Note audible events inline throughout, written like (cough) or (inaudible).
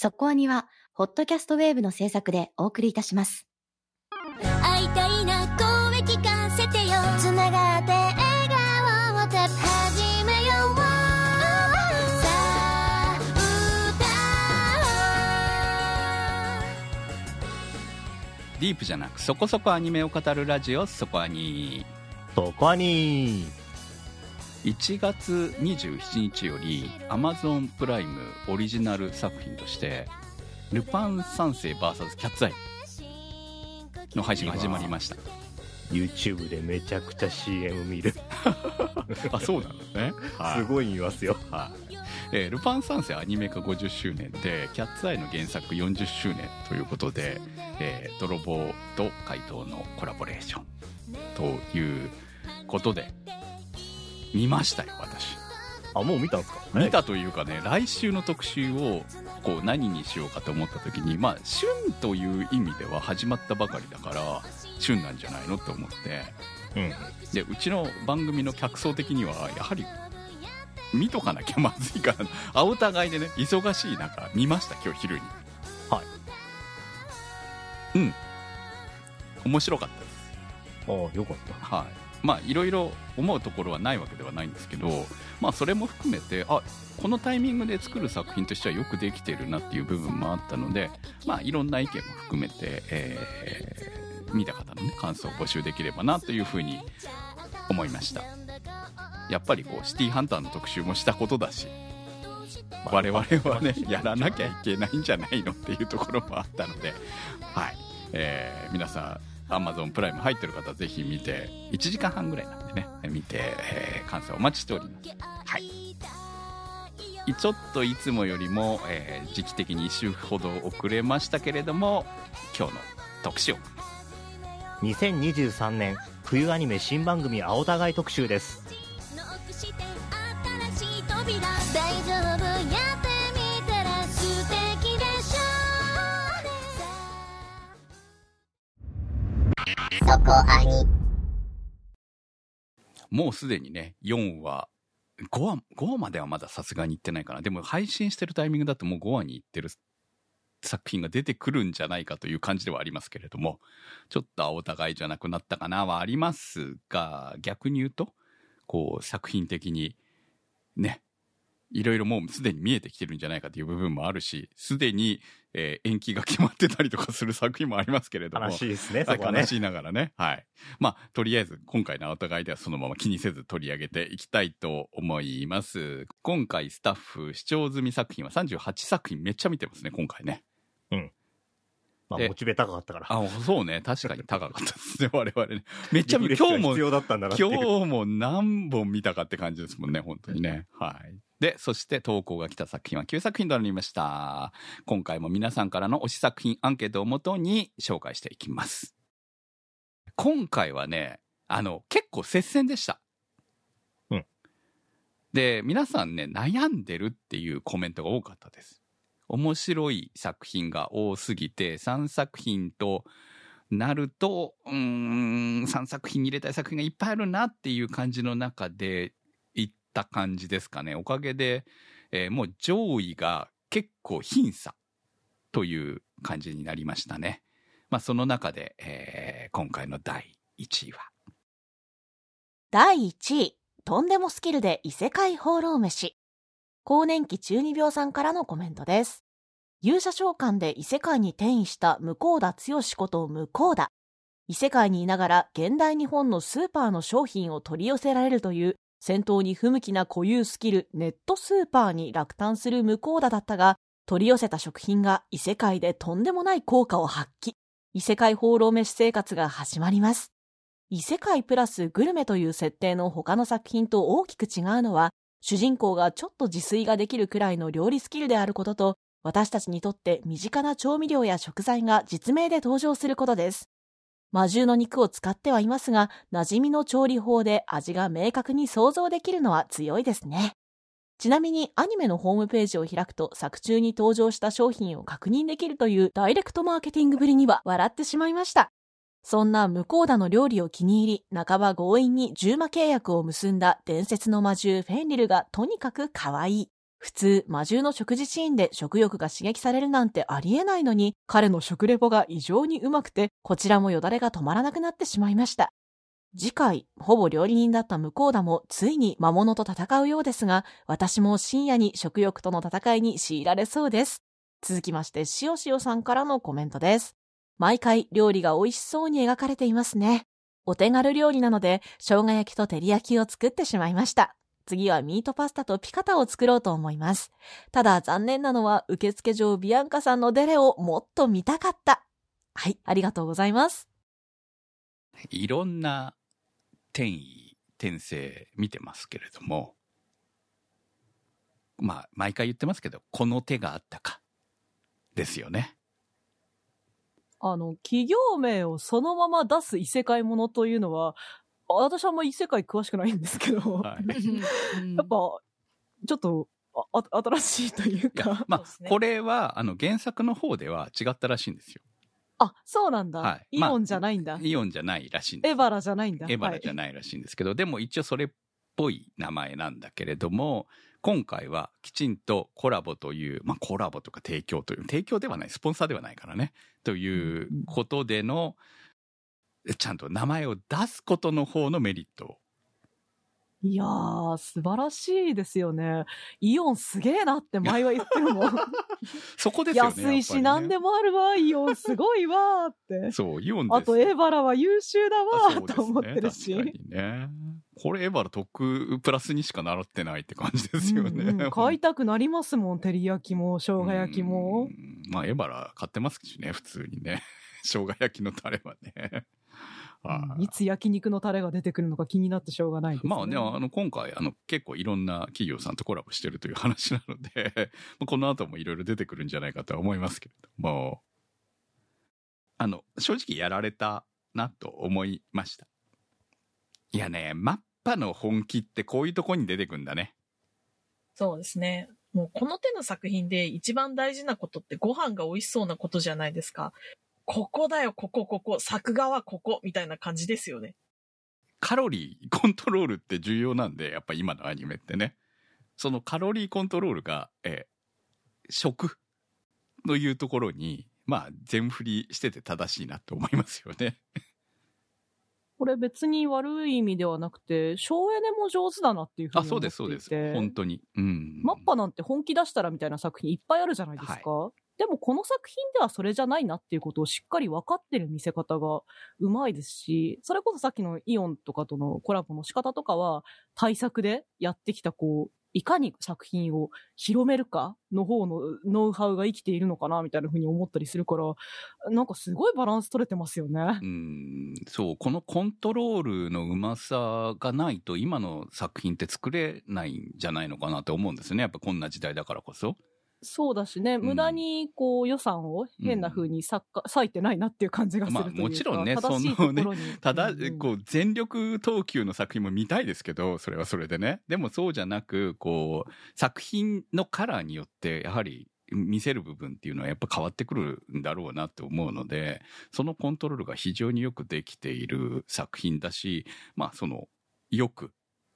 そこアニは、ホットキャストウェーブの制作でお送りいたします。会いたいな声聞かせてよ。つながって笑顔をた始めよう。さあディープじゃなくそこそこアニメを語るラジオそこアニそこに1月27日より Amazon プライムオリジナル作品として「ルパン三世 VS キャッツアイ」の配信が始まりました。YouTube でめちゃくちゃ CM 見る、(laughs) あそうなんですね、すごい見ますよ。はい。えールパン三世アニメ化50周年でキャッツアイの原作40周年ということで、えー泥棒と怪盗のコラボレーションということで見ましたよ私。あもう見たんですか？見たというかね来週の特集をこう何にしようかと思った時にまあ旬という意味では始まったばかりだから旬なんじゃないのって思って。うん。でうちの番組の客層的にはやはり見とかなきゃまずいからあお互いでね忙しい中見ました今日昼に。はい。うん。面白かったです。ああよかった。はいまあいろいろ思うところはないわけではないんですけどまあそれも含めてあこのタイミングで作る作品としてはよくできてるなっていう部分もあったのでまあいろんな意見も含めて、えー見た方のね感想を募集できればなというふうに思いました。やっぱりこうシティーハンターの特集もしたことだし我々はねやらなきゃいけないんじゃないのっていうところもあったのではい、えー皆さん Amazon プライム入ってる方はぜひ見て。1時間半ぐらいなんでね。見て、えー感想お待ちしております。はい。ちょっといつもよりも、えー時期的に1週ほど遅れましたけれども今日の特集を。2023年冬アニメ新番組青互い特集ですノックして新しい扉大丈夫やそこアニもうすでにね、4話、5話、5話まではまださすがに行ってないかな。でも配信してるタイミングだともう5話に行ってる作品が出てくるんじゃないかという感じではありますけれども、ちょっとお互いじゃなくなったかなはありますが、逆に言うと、こう作品的にね、いろいろもうすでに見えてきてるんじゃないかという部分もあるし、すでに、えー延期が決まってたりとかする作品もありますけれども。悲しいですねはいそこはね悲しいながらね。はい。まあ、とりあえず、今回のお互いではそのまま気にせず取り上げていきたいと思います。今回スタッフ視聴済み作品は38作品めっちゃ見てますね、今回ね。でまあモチベ高かったからあ、そうね。確かに高かったですね、(laughs) 我々ね。めっちゃ今日も今日も何本見たかって感じですもんね、本当にね。はい。で、そして投稿が来た作品は9作品となりました。今回も皆さんからの推し作品アンケートをもとに紹介していきます。今回はね、あの、結構接戦でした。うん。で、皆さんね、悩んでるっていうコメントが多かったです。面白い作品が多すぎて、3作品となると、うーん、3作品に入れたい作品がいっぱいあるなっていう感じの中でた感じですかね。おかげで、えーもう上位が結構僅差という感じになりましたね。まあその中で、えー今回の第1位は。第1位、とんでもスキルで異世界放浪飯。更年期中二病さんからのコメントです。勇者召喚で異世界に転移した向田剛こと向田。異世界にいながら現代日本のスーパーの商品を取り寄せられるという戦闘に不向きな固有スキルネットスーパーに落胆する向田だったが、取り寄せた食品が異世界でとんでもない効果を発揮。異世界放浪飯生活が始まります。異世界プラスグルメという設定の他の作品と大きく違うのは、主人公がちょっと自炊ができるくらいの料理スキルであることと、私たちにとって身近な調味料や食材が実名で登場することです。魔獣の肉を使ってはいますが、馴染みの調理法で味が明確に想像できるのは強いですね。ちなみにアニメのホームページを開くと作中に登場した商品を確認できるというダイレクトマーケティングぶりには笑ってしまいました。そんな向田の料理を気に入り、半ば強引に10魔契約を結んだ伝説の魔獣フェンリルがとにかく可愛い。普通、魔獣の食事シーンで食欲が刺激されるなんてありえないのに、彼の食レポが異常にうまくて、こちらもよだれが止まらなくなってしまいました。次回、ほぼ料理人だった向田もついに魔物と戦うようですが、私も深夜に食欲との戦いに強いられそうです。続きまして、しおしおさんからのコメントです。毎回料理が美味しそうに描かれていますね。お手軽料理なので、生姜焼きと照り焼きを作ってしまいました。次はミートパスタとピカタを作ろうと思います。ただ残念なのは受付上ビアンカさんのデレをもっと見たかった。はい、ありがとうございます。いろんな転移転生見てますけれどもまあ毎回言ってますけどこの手があったかですよねあの、企業名をそのまま出す異世界ものというのは、あ私はあんま異世界詳しくないんですけど、はい (laughs) やっぱ、ちょっと、ああ新しいというか。まあねこれはあの原作の方では違ったらしいんですよあ、そうなんだ。はいまあイオンじゃないんだ。イオンじゃないらしいんですエバラじゃないんだ。エバラじゃい。ないらしいんですけど、でも一応それっぽい名前なんだけれども今回はきちんとコラボという、まあ、コラボとか提供という提供ではないスポンサーではないからねということでのちゃんと名前を出すことの方のメリットをいやー、素晴らしいですよね。イオンすげえなって前は言ってるもん。(laughs) そこですよね安いしね何でもあるわ、イオンすごいわーって。そうイオンですあとエバラは優秀だあわと思ってるし。確かにねこれエバラ得プラスにしか習ってないって感じですよね、うんうん (laughs) 買いたくなりますもん、照り焼きも、生姜焼きもう。んまあエバラ買ってますしね普通にね (laughs) 生姜焼きのタレはねはいいつ焼肉のタレが出てくるのか気になってしょうがないです、ね。まあね、あの、今回、あの、結構いろんな企業さんとコラボしてるという話なので、(laughs) まあこの後もいろいろ出てくるんじゃないかとは思いますけれども、あの、正直やられたなと思いました。いやね、マッパの本気ってこういうとこに出てくんだね。そうですね。もうこの手の作品で一番大事なことってご飯が美味しそうなことじゃないですか。ここだよ、ここ、ここ、作画はここ、みたいな感じですよね。カロリーコントロールって重要なんで、やっぱ今のアニメってね。そのカロリーコントロールが、えー食というところに、まあ、全振りしてて正しいなと思いますよね。これ別に悪い意味ではなくて、省エネも上手だなっていうふうあ、そうです、に思っていて。そうです。本当に。うん。マッパなんて本気出したらみたいな作品いっぱいあるじゃないですか。でもこの作品ではそれじゃないなっていうことをしっかり分かってる見せ方がうまいですし、それこそさっきのイオンとかとのコラボの仕方とかは対策でやってきたこう、いかに作品を広めるかの方のノウハウが生きているのかなみたいな風に思ったりするから、なんかすごいバランス取れてますよねう。ん、そう、このコントロールのうまさがないと今の作品って作れないんじゃないのかなって思うんですよね。やっぱこんな時代だからこそ。そうだしね、無駄にこう予算を変な風に割か割いてないなっていう感じがするというか、まあもちろんね正しいところに。ただ、うんうんこう、全力投球の作品も見たいですけど、それはそれでね。でもそうじゃなく、こう、作品のカラーによって、やはり、見せる部分っていうのはやっぱ変わってくるんだろうなって思うので、そのコントロールが非常によくできている作品だし、まあその、よく、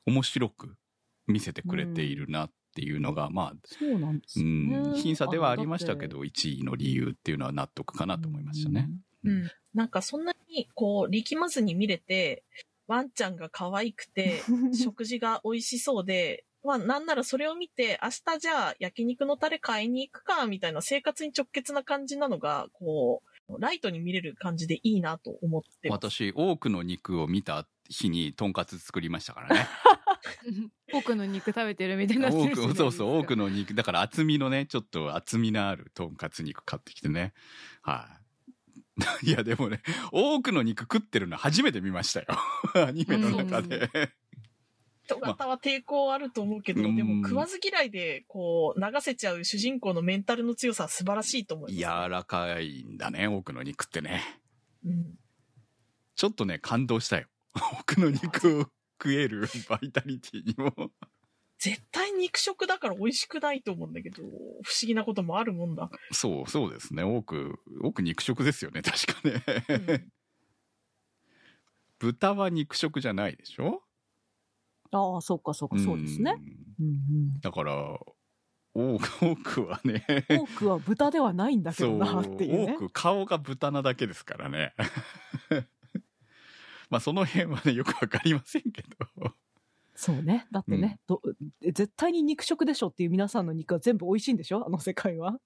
面白く見せてくれているなっていうのが、まあ、そうなんですね。ん、審査ではありましたけあど、1位の理由っていうのは納得かなと思いましたね。。うん。なんかそんなに、こう、力まずに見れて、ワンちゃんが可愛くて、(laughs) 食事が美味しそうで、まあなんならそれを見て、明日じゃあ焼肉のタレ買いに行くか、みたいな生活に直結な感じなのが、こう、ライトに見れる感じでいいなと思って。私、多くの肉を見た日に、とんかつ作りましたからね。(laughs) 多くの肉食べてるみたいにな多く、そうそう、多くの。の肉。だから厚みのね、ちょっと厚みのあるとんかつ肉買ってきてね。はい。いや、でもね、多くの肉食ってるの初めて見ましたよ。(laughs) アニメの中で。人型は抵抗あると思うけど、まあでも食わず嫌いで、こう、流せちゃう主人公のメンタルの強さは素晴らしいと思い柔ます。らかいんだね、多くの肉ってね。うん。ちょっとね、感動したよ。(laughs) 多くの肉を食えるバイタリティにも。絶対肉食だから美味しくないと思うんだけど、不思議なこともあるもんだ。そう、そうですね。多く、多く肉食ですよね、確かね。うん (laughs) 豚は肉食じゃないでしょ？ああ、そうか、そうか、そうですね。んうんうんだから、多く (laughs) はね多くは豚ではないんだけどなっていうね多。く顔が豚なだけですからね (laughs) まあその辺はねよくわかりませんけどそうね。だってね、ど絶対に肉食でしょっていう皆さんの肉は全部美味しいんでしょ？あの世界は。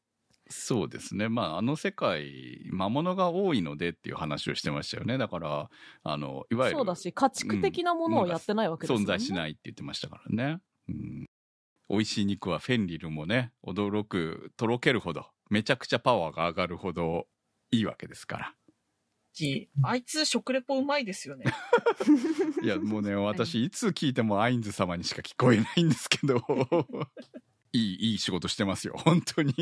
そうですねまああの世界魔物が多いのでっていう話をしてましたよねだからあのいわゆるそうだし、家畜的なものをやってないわけですよね。存在しないって言ってましたからね。うん。美味しい肉はフェンリルもね、驚く、とろけるほど、めちゃくちゃパワーが上がるほどいいわけですから。しあいつ食レポうまいですよね。いや、もうね、私、いつ聞いてもアインズ様にしか聞こえないんですけど、いい、いい仕事してますよ、(laughs) 本当に。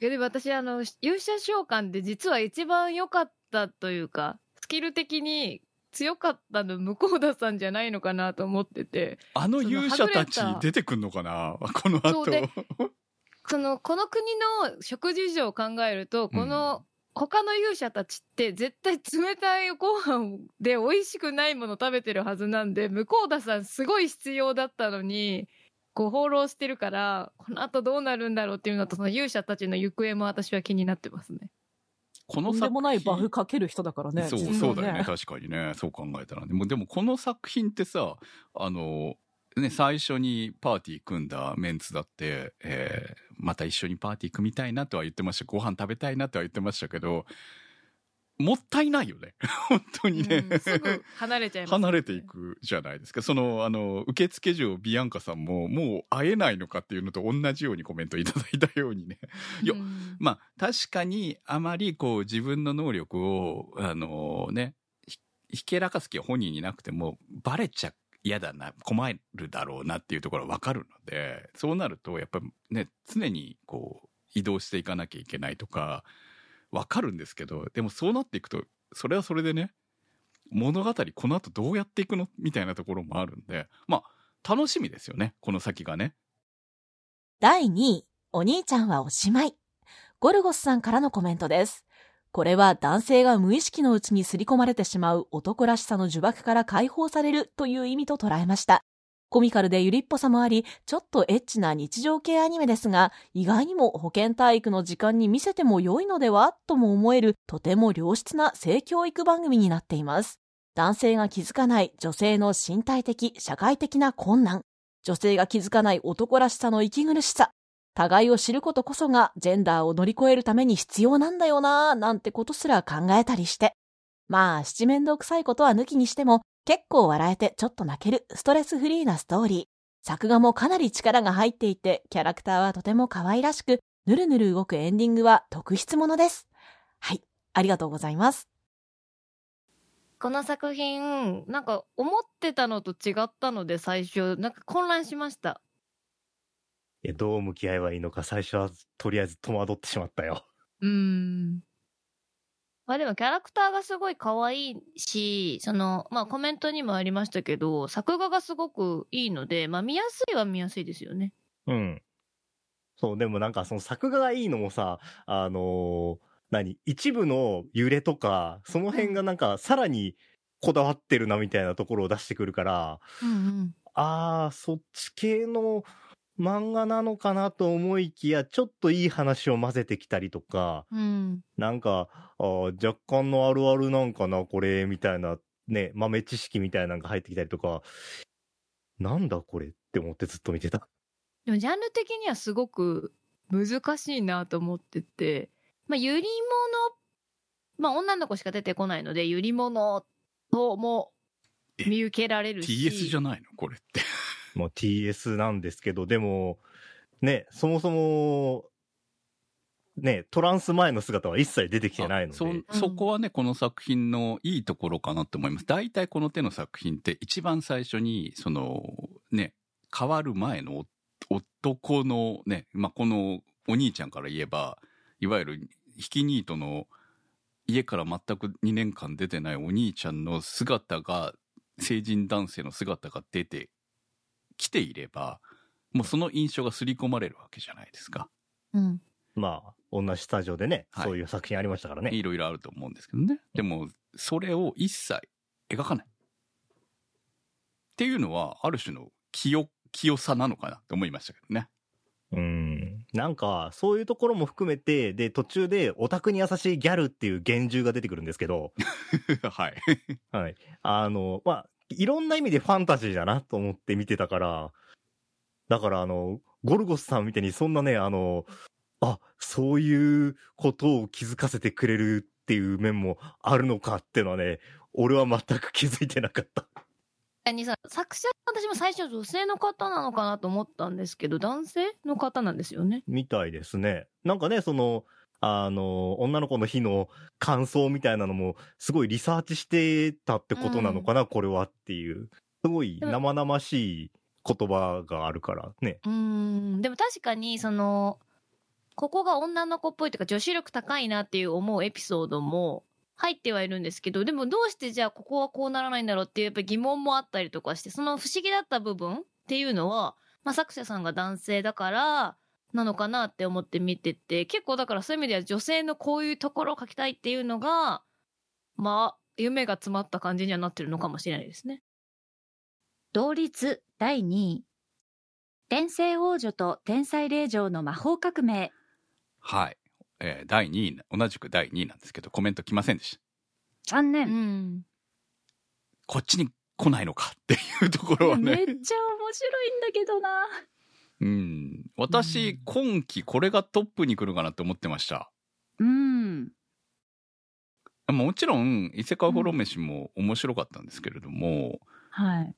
いやでも私あの勇者召喚で実は一番良かったというかスキル的に強かったの向田さんじゃないのかなと思ってて。あの勇者たち出てくんのかな？この後。そのこの国の食事情を考えるとこの他の勇者たちって絶対冷たいご飯で美味しくないもの食べてるはずなんで向田さんすごい必要だったのにご放浪してるからこの後どうなるんだろうっていうのとその勇者たちの行方も私は気になってますね。ことのんでもないバフ品かける人だからね。そう、そうだよね。確かにね。そう考えたらね。もうでもこの作品ってさ、あの、ね、最初にパーティー組んだメンツだって、えーまた一緒にパーティー組みたいなとは言ってました。ご飯食べたいなとは言ってましたけど、もったいないよね。(laughs) 本当にね。うんすぐ離れちゃいます、離れてい。くじゃないですか。その、あの、受付嬢ビアンカさんも、もう会えないのかっていうのと同じようにコメントいただいたようにね。いやうんまあ確かにあまりこう自分の能力をあのねひひけらかす気は本人になくてもバレちゃ嫌だな困るだろうなっていうところは分かるのでそうなるとやっぱりね常にこう移動していかなきゃいけないとか分かるんですけどでもそうなっていくとそれはそれでね物語この後どうやっていくの？みたいなところもあるんでまあ楽しみですよねこの先がね。第2位、お兄ちゃんはおしまい。ゴルゴスさんからのコメントです。これは男性が無意識のうちに刷り込まれてしまう男らしさの呪縛から解放されるという意味と捉えました。コミカルでゆりっぽさもあり、ちょっとエッチな日常系アニメですが、意外にも保健体育の時間に見せても良いのではとも思える、とても良質な性教育番組になっています。男性が気づかない女性の身体的、社会的な困難。女性が気づかない男らしさの息苦しさ。互いを知ることこそがジェンダーを乗り越えるために必要なんだよなぁなんてことすら考えたりして。まあ、七面倒くさいことは抜きにしても、結構笑えてちょっと泣けるストレスフリーなストーリー。作画もかなり力が入っていて、キャラクターはとても可愛らしく、ぬるぬる動くエンディングは特筆ものです。はい、ありがとうございます。この作品、なんか思ってたのと違ったので最初、なんか混乱しました。どう向き合えばいいのか最初はとりあえず戸惑ってしまったよ。うーん。まあでもキャラクターがすごい可愛いし、その、まあコメントにもありましたけど、作画がすごくいいので、まあ見やすいは見やすいですよね。うん。そう、でもなんかその作画がいいのもさ、あのー何一部の揺れとか、その辺がなんかさらにこだわってるなみたいなところを出してくるから、うんあー、そっち系の漫画なのかなと思いきや、ちょっといい話を混ぜてきたりとか、うん。うん。なんか、若干のあるあるなんかな、これ、みたいな、ね、豆知識みたいなのが入ってきたりとか、なんだこれって思ってずっと見てた。でもジャンル的にはすごく難しいなと思ってて、まあ、ゆりもの、まあ、女の子しか出てこないので、ゆりものとも見受けられるし。TS じゃないの？これって。もう TS なんですけど、でも、ね、そもそも、ね、トランス前の姿は一切出てきてないので。そそこはね、この作品のいいところかなと思います。大体この手の作品って一番最初に、その、ね、変わる前の男のね、まあ、このお兄ちゃんから言えば、いわゆる引きニートの家から全く2年間出てないお兄ちゃんの姿が、成人男性の姿が出てきていれば、もうその印象が刷り込まれるわけじゃないですか。うん。まあ、同じスタジオでね、はいそういう作品ありましたからね。いろいろあると思うんですけどね。でも、それを一切描かない。っていうのは、ある種の清、清さなのかなと思いましたけどね。うん。なんか、そういうところも含めて、で、途中でオタクに優しいギャルっていう幻獣が出てくるんですけど、(laughs) はい。はい。あの、まあ、いろんな意味でファンタジーだなと思って見てたから、だからあの、ゴルゴスさんみたいにそんなね、あの、あ、そういうことを気づかせてくれるっていう面もあるのかっていうのはね、俺は全く気づいてなかった。にさ作者私も最初女性の方なのかなと思ったんですけど男性の方なんですよね。みたいですね。なんかね、その、あの、女の子の日の感想みたいなのも、すごいリサーチしてたってことなのかな、これはっていう。すごい生々しい言葉があるからね。うーんでも確かにそのここが女の子っぽいというか女子力高いなっていう思うエピソードも入ってはいるんですけどでもどうしてじゃあここはこうならないんだろうっていうやっぱり疑問もあったりとかしてその不思議だった部分っていうのは、まあ、作者さんが男性だからなのかなって思って見てて結構だからそういう意味では女性のこういうところを書きたいっていうのがまあ夢が詰まった感じにはなってるのかもしれないですね。同率第2位。天聖王女と天才霊嬢の魔法革命。はい。えー第2位、同じく第2位なんですけど、コメント来ませんでした。う残念。んこっちに来ないのかっていうところはめっね。ちゃ面白いんだけどな。うん。私、今期これがトップに来るかなって思ってました。うん。もちろん、異世界ホロ飯も面白かったんですけれども、はい。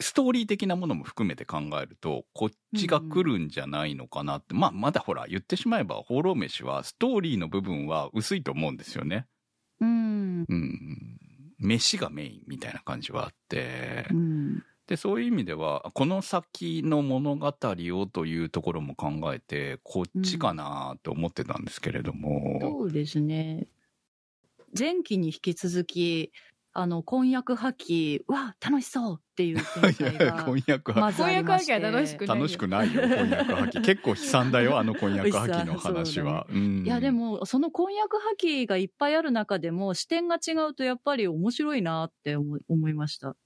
ストーリー的なものも含めて考えると、こっちが来るんじゃないのかなって。まあ、まだほら、言ってしまえば、放浪飯は、ストーリーの部分は薄いと思うんですよね。うん。うん。飯がメインみたいな感じはあってう。ん。で、そういう意味では、この先の物語をというところも考えて、こっちかなと思ってたんですけれども。そうですね。前期に引き続き、あの、婚約破棄、わ、楽しそうっていう展 (laughs) い開や、が婚約破まずありまして。婚約破棄は楽しくない (laughs) 楽しくないよ、婚約破棄。結構悲惨だよ、あの婚約破棄の話は。うんいやで、も、その婚約破棄がいっぱいある中でも、視点が違うとやっぱり面白いなって思いました。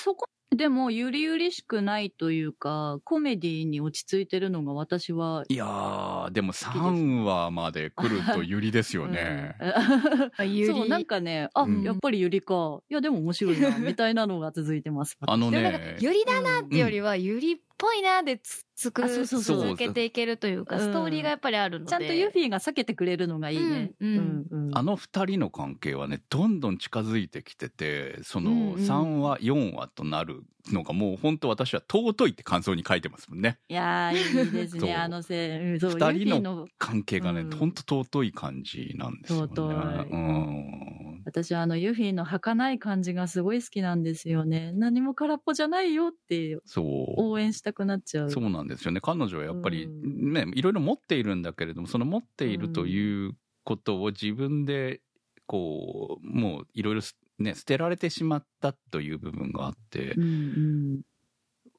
そこでも、ゆりゆりしくないというか、コメディに落ち着いてるのが私は、いやー、でも3話まで来ると有利ですよね。(laughs) うん (laughs) ゆりそう、なんかね、あ、うんやっぱりゆりか。いや、でも面白いな、みたいなのが続いてます。あのね、ゆりだなってよりは、ゆりっぽいなでつ作あそうそうそう続けていけるというか、うんストーリーがやっぱりあるので。ちゃんとユフィが避けてくれるのがいいね。うんうんうんあの二人の関係はね、どんどん近づいてきてて、そのうんうん3話、4話となるのがもう本当私は尊いって感想に書いてますもんね。いやー、いいですね、あのせい。うんそう、二人のユフィの関係がね、うん本当尊い感じなんですよね。尊いうん。私はあのユフィの儚い感じがすごい好きなんですよね。何も空っぽじゃないよってそう。応援したくなっちゃう。そうなんですよね。彼女はやっぱり、うんね、いろいろ持っているんだけれども、その持っているということを自分で、こう、もういろいろすね、捨てられてしまったという部分があってう、ん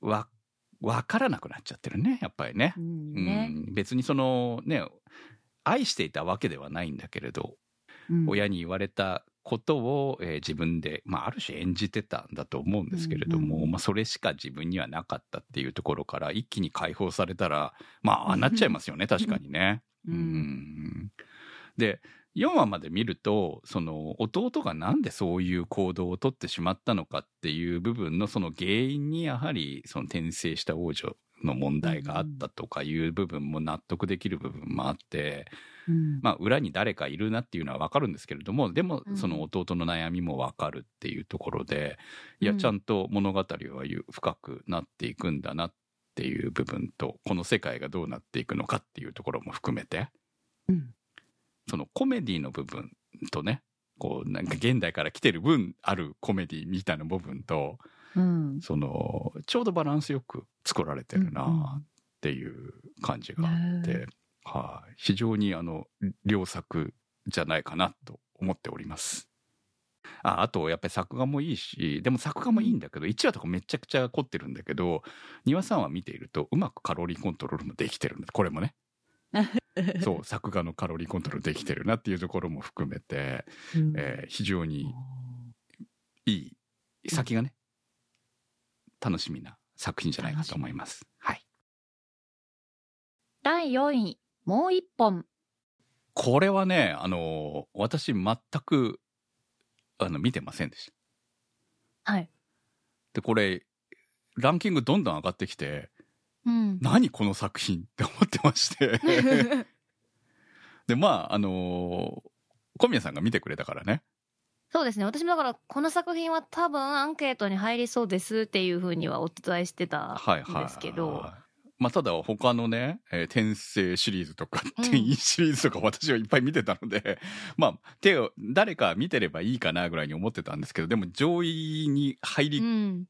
わ、わからなくなっちゃってるね、やっぱりねう。ん。うんうね。ん、別にそのね、愛していたわけではないんだけれど、うん親に言われたことを、えー自分で、まあ、ある種演じてたんだと思うんですけれども、うんうんまあ、それしか自分にはなかったっていうところから一気に解放されたらまあああなっちゃいますよね確かにね。うん。うん。で4話まで見るとその弟がなんでそういう行動をとってしまったのかっていう部分のその原因にやはりその転生した王女の問題があったとかいう部分も納得できる部分もあって、うん。まあ、裏に誰かいるなっていうのは分かるんですけれどもでもうん。その弟の悩みも分かるっていうところで、いやうんちゃんと物語はゆ深くなっていくんだなっていう部分とこの世界がどうなっていくのかっていうところも含めてうん。そのコメディの部分とねこうなんか現代から来てる分あるコメディみたいな部分とうん。そのちょうどバランスよく作られてるなっていう感じがあって、ねはい、非常にあの良作じゃないかなと思っております。ああとやっぱり作画もいいしでも作画もいいんだけど1話とかめちゃくちゃ凝ってるんだけど2話3話見ているとうまくカロリーコントロールもできてるんだ。これもね。(laughs) そう作画のカロリーコントロールできてるなっていうところも含めて、うん。えー非常にいい先がね楽しみな作品じゃないかと思います。はい。第4位、もう一本。これはね、あの、私全く、あの、見てませんでした。はい。で、これ、ランキングどんどん上がってきて、うん。何この作品って思ってまして。(laughs) で、まあ、あの小宮さんが見てくれたからね。そうですね。私もだから、この作品は多分アンケートに入りそうですっていうふうにはお伝えしてたはいはい。んですけど、まあ、ただ他のね、えー転生シリーズとか、うん転移シリーズとか私はいっぱい見てたので、(laughs) まあ、手を、誰か見てればいいかなぐらいに思ってたんですけど、でも上位に入うりん。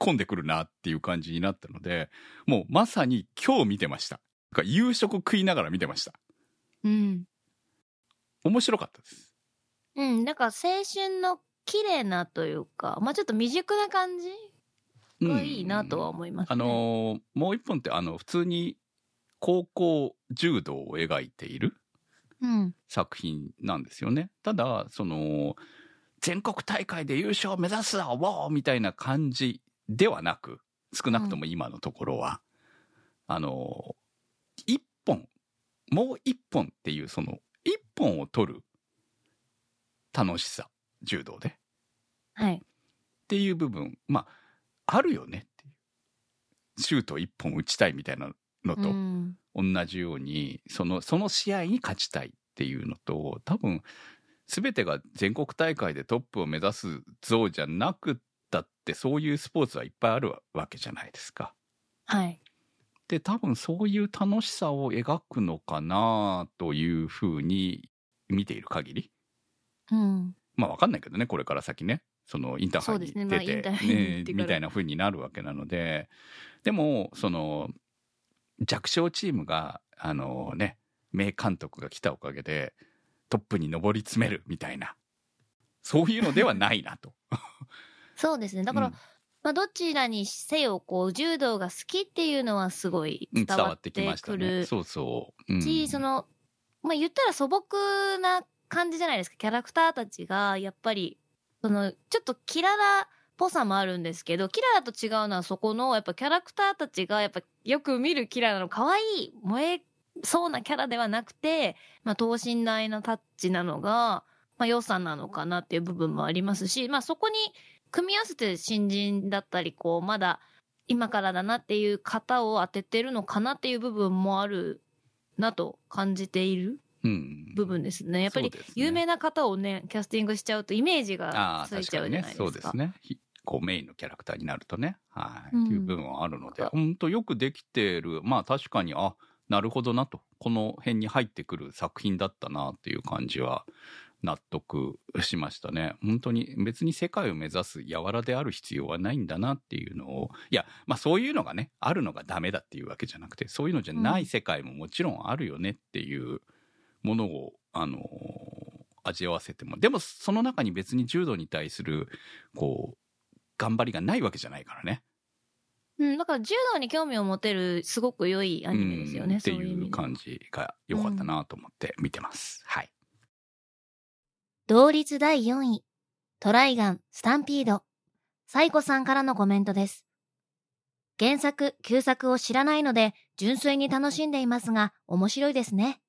込んでくるなっていう感じになったので、もうまさに今日見てました。夕食食いながら見てました。うん。面白かったです。うん。なんか青春の綺麗なというか、まあちょっと未熟な感じがいいなとは思いますね。あのーもう一本ってあの普通に高校柔道を描いているうん。作品なんですよね。ただその全国大会で優勝を目指すわわーみたいな感じではなく少なくとも今のところは、あのー一本もう一本っていうその一本を取る楽しさ柔道でっはい。ていう部分まああるよねっていうシュート一本打ちたいみたいなのと、うん。同じようにそのその試合に勝ちたいっていうのと多分全てが全国大会でトップを目指す像じゃなくったってそういうスポーツはいっぱいあるわけじゃないですか。はい。で多分そういう楽しさを描くのかなというふうに見ている限りうん。まあわかんないけどねこれから先ねそのインターハイに出てねみたいなふうになるわけなのででもその弱小チームがあのね名監督が来たおかげでトップに上り詰めるみたいなそういうのではないなと。(laughs) そうですね。だから、うんまあどちらにせよ、こう、柔道が好きっていうのはすごいうん伝わってきましたね。くるそうそう。うんし、その、まあ言ったら素朴な感じじゃないですか。キャラクターたちが、やっぱり、その、ちょっとキララっぽさもあるんですけど、キララと違うのはそこの、やっぱキャラクターたちが、やっぱよく見るキララの可愛い、燃えそうなキャラではなくて、まあ等身大なタッチなのが、まあ良さなのかなっていう部分もありますし、まあそこに組み合わせて新人だったり、こう、まだ今からだなっていう方を当ててるのかなっていう部分もあるなと感じている。部分ですね。やっぱり有名な方をね、キャスティングしちゃうとイメージがついちゃうじゃないですか。そうですね。ひこうメインのキャラクターになるとね。はい、うん。っていう部分はあるので本当よくできてる。まあ確かにあなるほどなと。この辺に入ってくる作品だったなっていう感じは納得しましたね。本当に別に世界を目指す柔らである必要はないんだなっていうのを。いやまあそういうのがねあるのがダメだっていうわけじゃなくてそういうのじゃない世界ももちろんあるよねっていうものを、あの味わわせてもでもその中に別に柔道に対するこう頑張りがないわけじゃないからね。うん、だから柔道に興味を持てるすごく良いアニメですよね。うんっていう感じが良かったなと思って見てます。はい。同率第4位。トライガン、スタンピード。サイコさんからのコメントです。原作、旧作を知らないので、純粋に楽しんでいますが、面白いですね。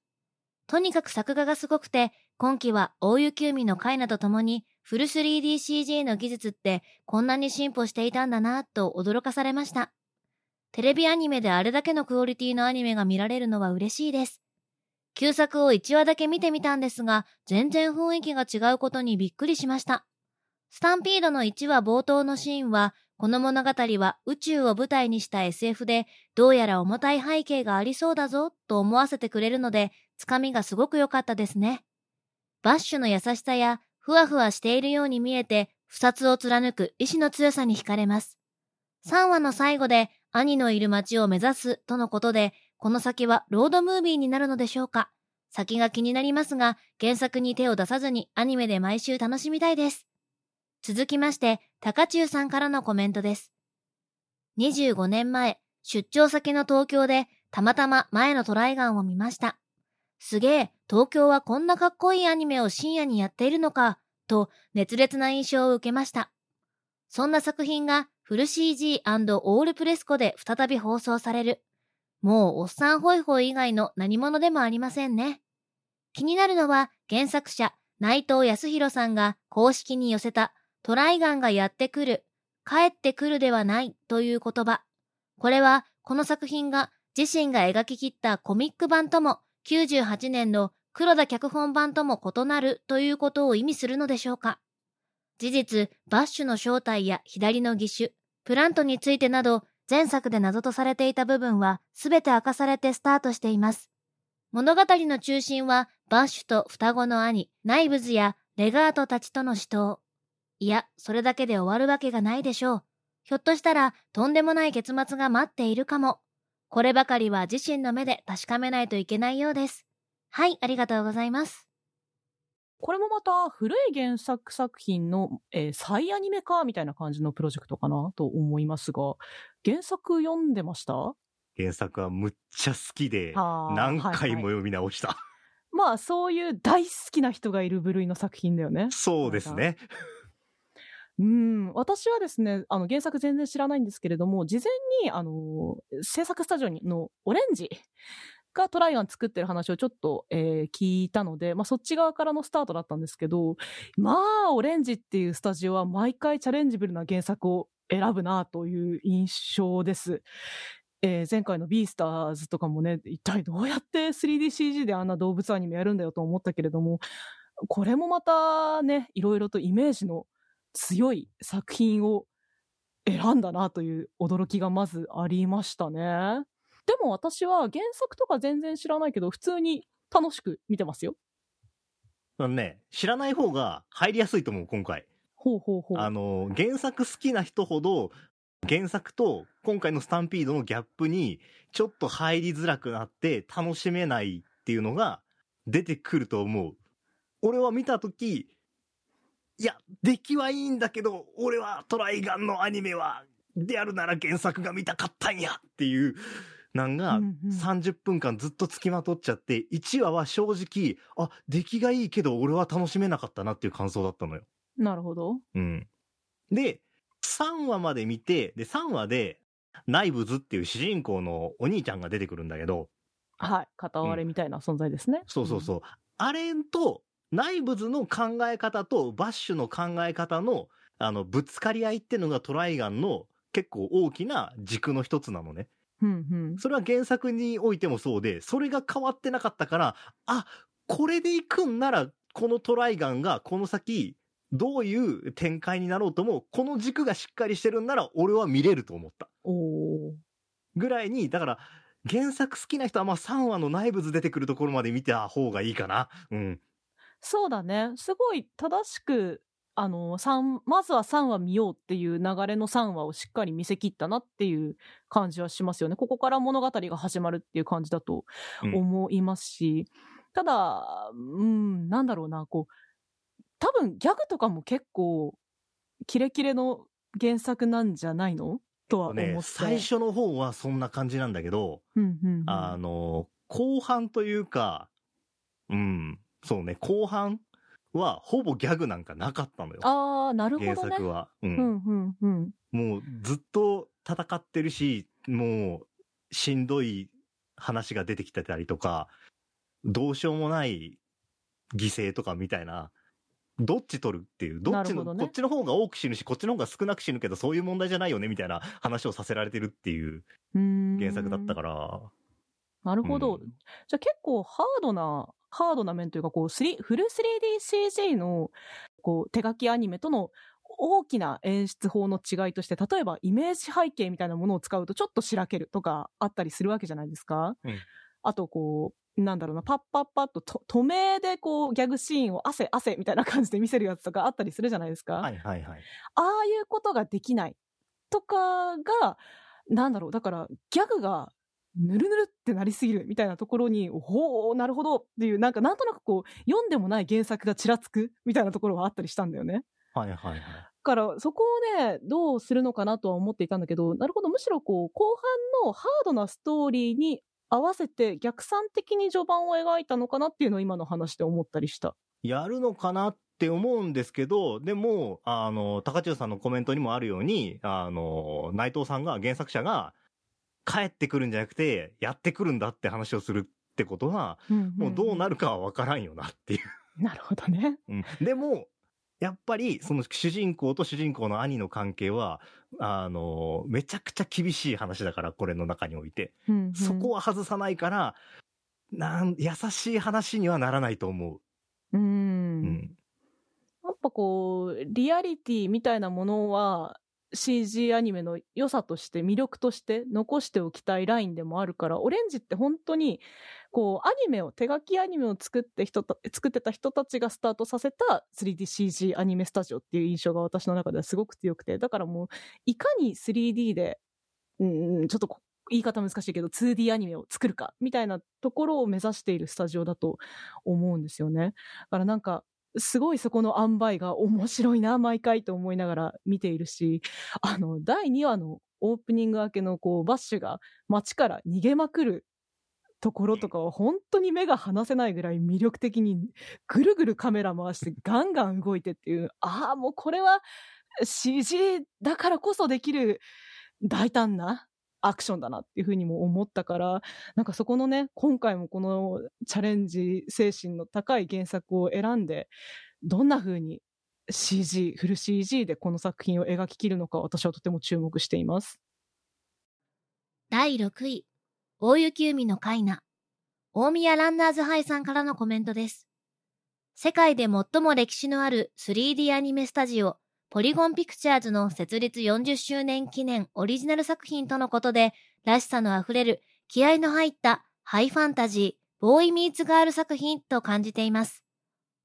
とにかく作画がすごくて、今期は大雪海のカイナと共に、フル 3DCG の技術ってこんなに進歩していたんだなぁと驚かされました。テレビアニメであれだけのクオリティのアニメが見られるのは嬉しいです。旧作を1話だけ見てみたんですが、全然雰囲気が違うことにびっくりしました。スタンピードの1話冒頭のシーンは、この物語は宇宙を舞台にした SF で、どうやら重たい背景がありそうだぞ、と思わせてくれるので、つかみがすごく良かったですね。バッシュの優しさや、ふわふわしているように見えて、不殺を貫く意志の強さに惹かれます。3話の最後で、兄のいる街を目指す、とのことで、この先はロードムービーになるのでしょうか先が気になりますが、原作に手を出さずにアニメで毎週楽しみたいです。続きまして、高中さんからのコメントです。25年前、出張先の東京で、たまたま前のトライガンを見ました。すげえ、東京はこんなかっこいいアニメを深夜にやっているのか、と熱烈な印象を受けました。そんな作品がフル CG& オールプレスコで再び放送される。もうおっさんホイホイ以外の何者でもありませんね。気になるのは原作者内藤康弘さんが公式に寄せたトライガンがやってくる、帰ってくるではないという言葉。これはこの作品が自身が描き切ったコミック版とも98年の黒田脚本版とも異なるということを意味するのでしょうか事実、バッシュの正体や左の義手、プラントについてなど前作で謎とされていた部分は全て明かされてスタートしています。物語の中心はバッシュと双子の兄、ナイブズやレガートたちとの死闘。いや、それだけで終わるわけがないでしょう。ひょっとしたらとんでもない結末が待っているかも。こればかりは自身の目で確かめないといけないようです。はい、ありがとうございます。これもまた古い原作作品の、えー再アニメ化みたいな感じのプロジェクトかなと思いますが、原作読んでました？原作はむっちゃ好きで、何回もはいはい読み直した。まあそういう大好きな人がいる部類の作品だよね。そうですね。うん、私はですね、あの原作全然知らないんですけれども、事前に、あの、制作スタジオのオレンジがトライガン作ってる話をちょっと、えー聞いたので、まあそっち側からのスタートだったんですけど、まあ、オレンジっていうスタジオは毎回チャレンジブルな原作を選ぶなという印象です。えー前回のビースターズとかもね、一体どうやって 3DCG であんな動物アニメやるんだよと思ったけれども、これもまたね、いろいろとイメージの強い作品を選んだなという驚きがまずありましたね。でも私は原作とか全然知らないけど、普通に楽しく見てますよ。あのね、知らない方が入りやすいと思う、今回。ほうほうほう。あの、原作好きな人ほど、原作と今回のスタンピードのギャップにちょっと入りづらくなって楽しめないっていうのが出てくると思う。俺は見たとき、いや、出来はいいんだけど、俺はトライガンのアニメは、であるなら原作が見たかったんやっていう、なんがうんうん30分間ずっと付きまとっちゃって、1話は正直、あ、出来がいいけど俺は楽しめなかったなっていう感想だったのよ。なるほど。うん。で、3話まで見て、で、3話で、ナイブズっていう主人公のお兄ちゃんが出てくるんだけど、はい。片割れみたいな存在ですね。そうそうそう。あれと、ナイブズの考え方とバッシュの考え方の、あの、ぶつかり合いってのがトライガンの結構大きな軸の一つなのね。うんうん。それは原作においてもそうで、それが変わってなかったから、あ、これで行くんなら、このトライガンがこの先、どういう展開になろうとも、この軸がしっかりしてるんなら、俺は見れると思った。ぐらいに、だから、原作好きな人はまあ3話の内部図出てくるところまで見た方がいいかな。うん。そうだね。すごい正しく、あの、三まずは3話見ようっていう流れの3話をしっかり見せ切ったなっていう感じはしますよね。ここから物語が始まるっていう感じだとうん思いますし、ただ、うん、なんだろうな、こう、多分ギャグとかも結構、キレキレの原作なんじゃないの？とは思って。ね、最初の方はそんな感じなんだけど、うんうんうんあの、後半というか、うん、そうね、後半はほぼギャグなんかなかったのよ。あー、なるほ原どね。作は。う。うんんうんうん。もうずっと戦ってるし、もうしんどい話が出てきてたりとか、どうしようもない犠牲とかみたいな、どっち取るっていう、どっちの、ねこっちの方が多く死ぬし、こっちの方が少なく死ぬけど、そういう問題じゃないよねみたいな話をさせられてるっていう原作だったから。なるほど。うんじゃあ結構ハードな、ハードな面というか、こう、3フル 3DCG の、こう、手書きアニメとの大きな演出法の違いとして、例えばイメージ背景みたいなものを使うとちょっとしらけるとかあったりするわけじゃないですか。うんあと、こう、なんだろうな、パッパッパッとと、透明でこう、ギャグシーンを汗汗みたいな感じで見せるやつとかあったりするじゃないですか。はいはいはい。ああいうことができないとかが、なんだろう、だから、ギャグが、ぬるぬるってなりすぎるみたいなところに、ほう、なるほどっていう、なんかなんとなくこう、読んでもない原作がちらつくみたいなところはあったりしたんだよね。はいはいはい。だから、そこをね、どうするのかなとは思っていたんだけど、なるほど、むしろこう、後半のハードなストーリーに合わせて逆算的に序盤を描いたのかなっていうのを今の話で思ったりした。やるのかなって思うんですけど、でも、あの、高千代さんのコメントにもあるように、あの、内藤さんが、原作者が、帰ってくるんじゃなくて、やってくるんだって話をするってことは、もうどうなるるかはわからんよなっていう。なるほどね。うん、でも、やっぱり、その主人公と主人公の兄の関係は、あの、めちゃくちゃ厳しい話だから、これの中において。そこは外さないから、なん、優しい話にはならないと思う。う。うんん。やっぱこう、リアリティみたいなものは、CG アニメの良さとして、魅力として残しておきたいラインでもあるから、オレンジって本当に、こう、アニメを、手書きアニメを作って人た、作ってた人たちがスタートさせた 3DCG アニメスタジオっていう印象が私の中ではすごく強くて、だからもう、いかに 3D で、うん、ちょっと言い方難しいけど、2D アニメを作るか、みたいなところを目指しているスタジオだと思うんですよね。だからなんか、すごいそこの塩梅が面白いな、毎回と思いながら見ているし、あの、第2話のオープニング明けのこう、バッシュが街から逃げまくるところとかは本当に目が離せないぐらい魅力的にぐるぐるカメラ回して (laughs) ガンガン動いてっていう、ああ、もうこれは CG だからこそできる大胆なアクションだなっていうふうにも思ったから、なんかそこのね、今回もこのチャレンジ精神の高い原作を選んで、どんな風に CG、フル CG でこの作品を描き切るのか私はとても注目しています。第6位、大雪海のカイナ。大宮ランナーズハイさんからのコメントです。世界で最も歴史のある 3D アニメスタジオ、ポリゴンピクチャーズの設立40周年記念オリジナル作品とのことで、らしさのあふれる、気合の入ったハイファンタジー、ボーイミーツガール作品と感じています。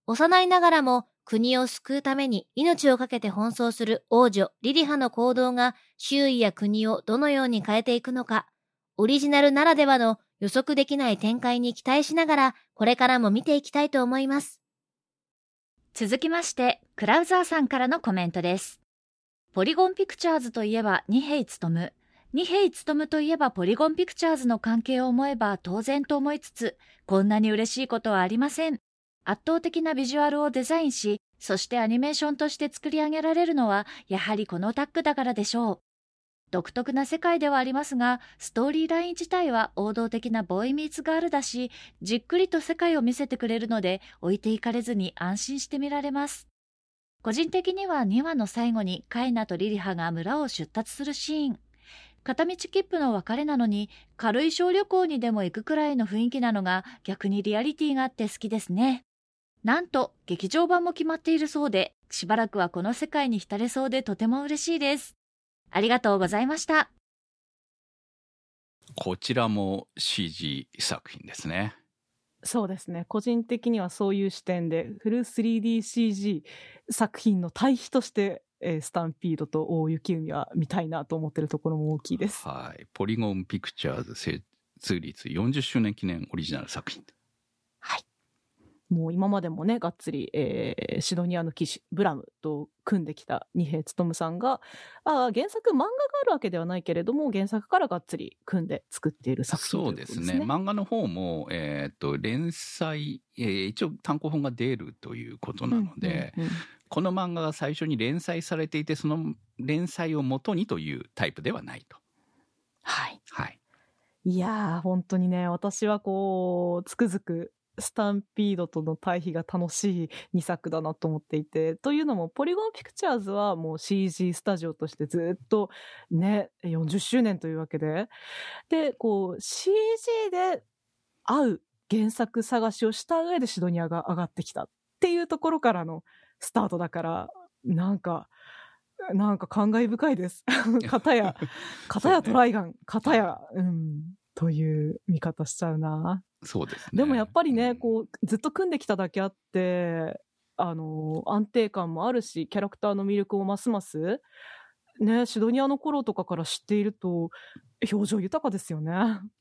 幼いながらも国を救うために命を懸けて奔走する王女リリハの行動が周囲や国をどのように変えていくのか、オリジナルならではの予測できない展開に期待しながら、これからも見ていきたいと思います。続きまして、クラウザーさんからのコメントです。ポリゴンピクチャーズといえば二平勉。二平勉といえばポリゴンピクチャーズの関係を思えば当然と思いつつ、こんなに嬉しいことはありません。圧倒的なビジュアルをデザインし、そしてアニメーションとして作り上げられるのは、やはりこのタッグだからでしょう。独特な世界ではありますが、ストーリーライン自体は王道的なボーイミーツガールだし、じっくりと世界を見せてくれるので、置いていかれずに安心して見られます。個人的には2話の最後にカイナとリリハが村を出立するシーン。片道切符の別れなのに、軽い小旅行にでも行くくらいの雰囲気なのが逆にリアリティがあって好きですね。なんと、劇場版も決まっているそうで、しばらくはこの世界に浸れそうでとても嬉しいです。ありがとうございました。こちらも CG 作品ですね。そうですね。個人的にはそういう視点で、フル 3DCG 作品の対比として、えースタンピードと大雪海は見たいなと思ってるところも大きいです。はい。ポリゴンピクチャーズ設立40周年記念オリジナル作品。もう今までもね、がっつり、えーシドニアの騎士、ブラムと組んできた二平勉さんが、あー原作漫画があるわけではないけれども、原作からがっつり組んで作っている作品そうですね。漫画の方も、えっ、と、連載、えー一応単行本が出るということなので、うんうんうんこの漫画が最初に連載されていて、その連載を元にというタイプではないと。はい。はい。いやー、本当にね、私はこう、つくづく、スタンピードとの対比が楽しい2作だなと思っていて、というのも、ポリゴンピクチャーズはもう CG スタジオとしてずっとね、40周年というわけで、で、こう、CG で合う原作探しをした上でシドニアが上がってきたっていうところからのスタートだから、なんか、なんか感慨深いです。(laughs) 片や、片やトライガン、片や、うん、という見方しちゃうな。そうですね。でもやっぱりね、うんこう、ずっと組んできただけあって、あの、安定感もあるし、キャラクターの魅力をますます、ね、シドニアの頃とかから知っていると、表情豊かですよね。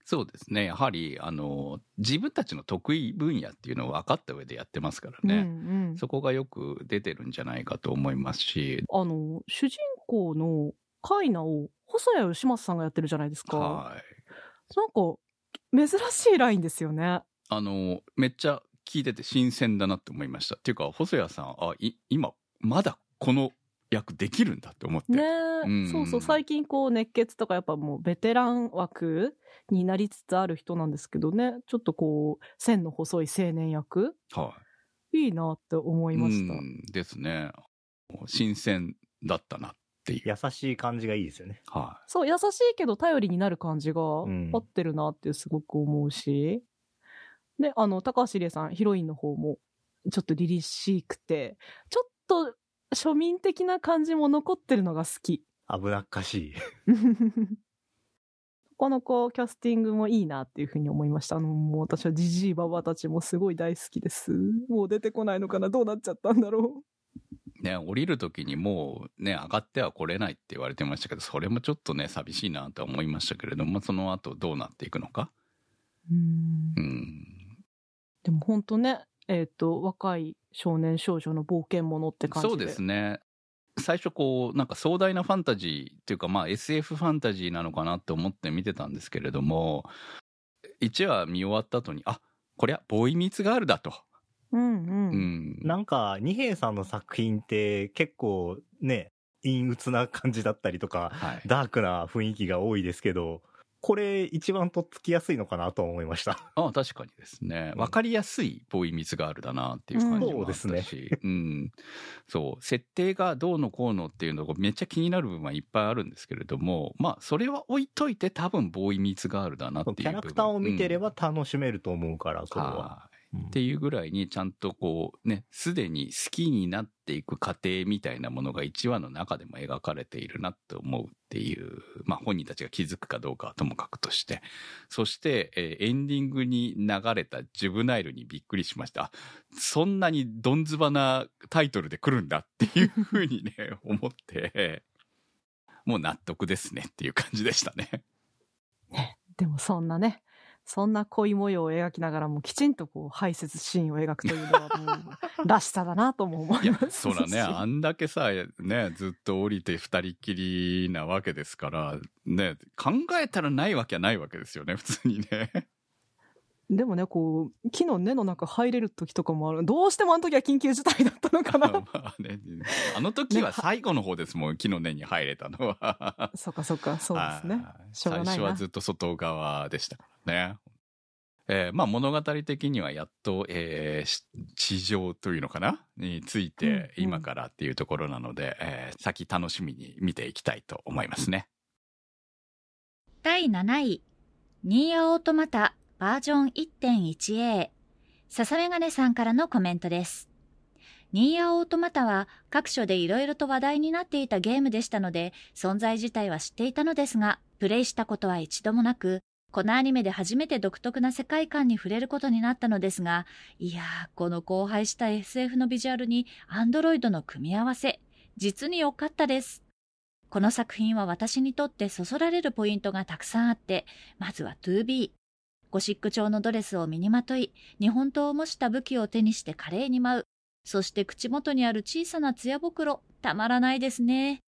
そうですね。やはり、あの、自分たちの得意分野っていうのを分かった上でやってますからね。うんうんそこがよく出てるんじゃないかと思いますし、あの、主人公のカイナを細谷義正さんがやってるじゃないですか。はい。なんか、珍しいラインですよね。あの、めっちゃ聞いてて新鮮だなって思いました。っていうか、細谷さん、あ、い、今、まだこの役できるんだって思って。ねうんそうそう、最近こう熱血とかやっぱもうベテラン枠になりつつある人なんですけどね、ちょっとこう、線の細い青年役、はいいなって思いました。うんですね。新鮮だったなっていう。優しい感じがいいですよね。はそう、優しいけど頼りになる感じがん合ってるなってすごく思うし。で、あの、高橋理恵さん、ヒロインの方も、ちょっと凛々しくて、ちょっと庶民的な感じも残ってるのが好き。危なっかしい。なかなかキャスティングもいいなっていうふうに思いました。あの、もう私はジジイババたちもすごい大好きです。もう出てこないのかなどうなっちゃったんだろい。ね、降りる時にもうね、上がっては来れないって言われてましたけど、それもちょっとね、寂しいなとは思いましたけれども、その後どうなっていくのか？う。うん。うん。でも本当ね、えっ、と、若い少年少女の冒険者って感じで。そうですね。最初こう、なんか壮大なファンタジーっていうか、まあ SF ファンタジーなのかなって思って見てたんですけれども、1話見終わった後に、あ、こりゃボーイミーツガールだと。うんうん。うん。なんか、二平さんの作品って結構ね、陰鬱な感じだったりとか、はい。ダークな雰囲気が多いですけど、これ一番とっつきやすいのかなと思いました。ああ確かにですね。わかりやすいボーイミーツガールだなっていう感じもあったし、うんそうですうん。そう。設定がどうのこうのっていうのがめっちゃ気になる部分はいっぱいあるんですけれども、まあ、それは置いといて多分ボーイミーツガールだなっていう部分。キャラクターを見てれば楽しめると思うから、これは。っていうぐらいにちゃんとこうね、すでに好きになっていく過程みたいなものが1話の中でも描かれているなって思うっていう、まあ本人たちが気づくかどうかはともかくとして、そして、えーエンディングに流れたジュブナイルにびっくりしました。あそんなにどんずばなタイトルで来るんだっていうふうにね、(laughs) 思って、もう納得ですねっていう感じでしたね。でもそんなね、そんな恋模様を描きながらもきちんとこう排泄シーンを描くというのはもうらしさだなとも思いま、す。そうだね。あんだけさ、ね、ずっと降りて二人きりなわけですから、ね、考えたらないわけはないわけですよね、普通にね。でもね、こう、木の根の中入れる時とかもある。どうしてもあの時は緊急事態だったのかな。(laughs) まあね、あの時は最後の方ですもん、木の根に入れたのは。そっかそっか、そうですね。はいしょうがないな最初はずっと外側でしたからね。えーまあ物語的にはやっと、えーし地上というのかな？についてうんうん今からっていうところなので、えー先楽しみに見ていきたいと思いますね。第7位、ニーアオートマタバージョン 1.1a、笹メガネさんからのコメントです。ニーアオートマタは各所で色々と話題になっていたゲームでしたので、存在自体は知っていたのですが、プレイしたことは一度もなく、このアニメで初めて独特な世界観に触れることになったのですが、いやー、この荒廃した SF のビジュアルにアンドロイドの組み合わせ、実に良かったです。この作品は私にとってそそられるポイントがたくさんあって、まずは 2B。ゴシック調のドレスを身にまとい、日本刀を模した武器を手にして華麗に舞う。そして口元にある小さな艶袋、たまらないですね。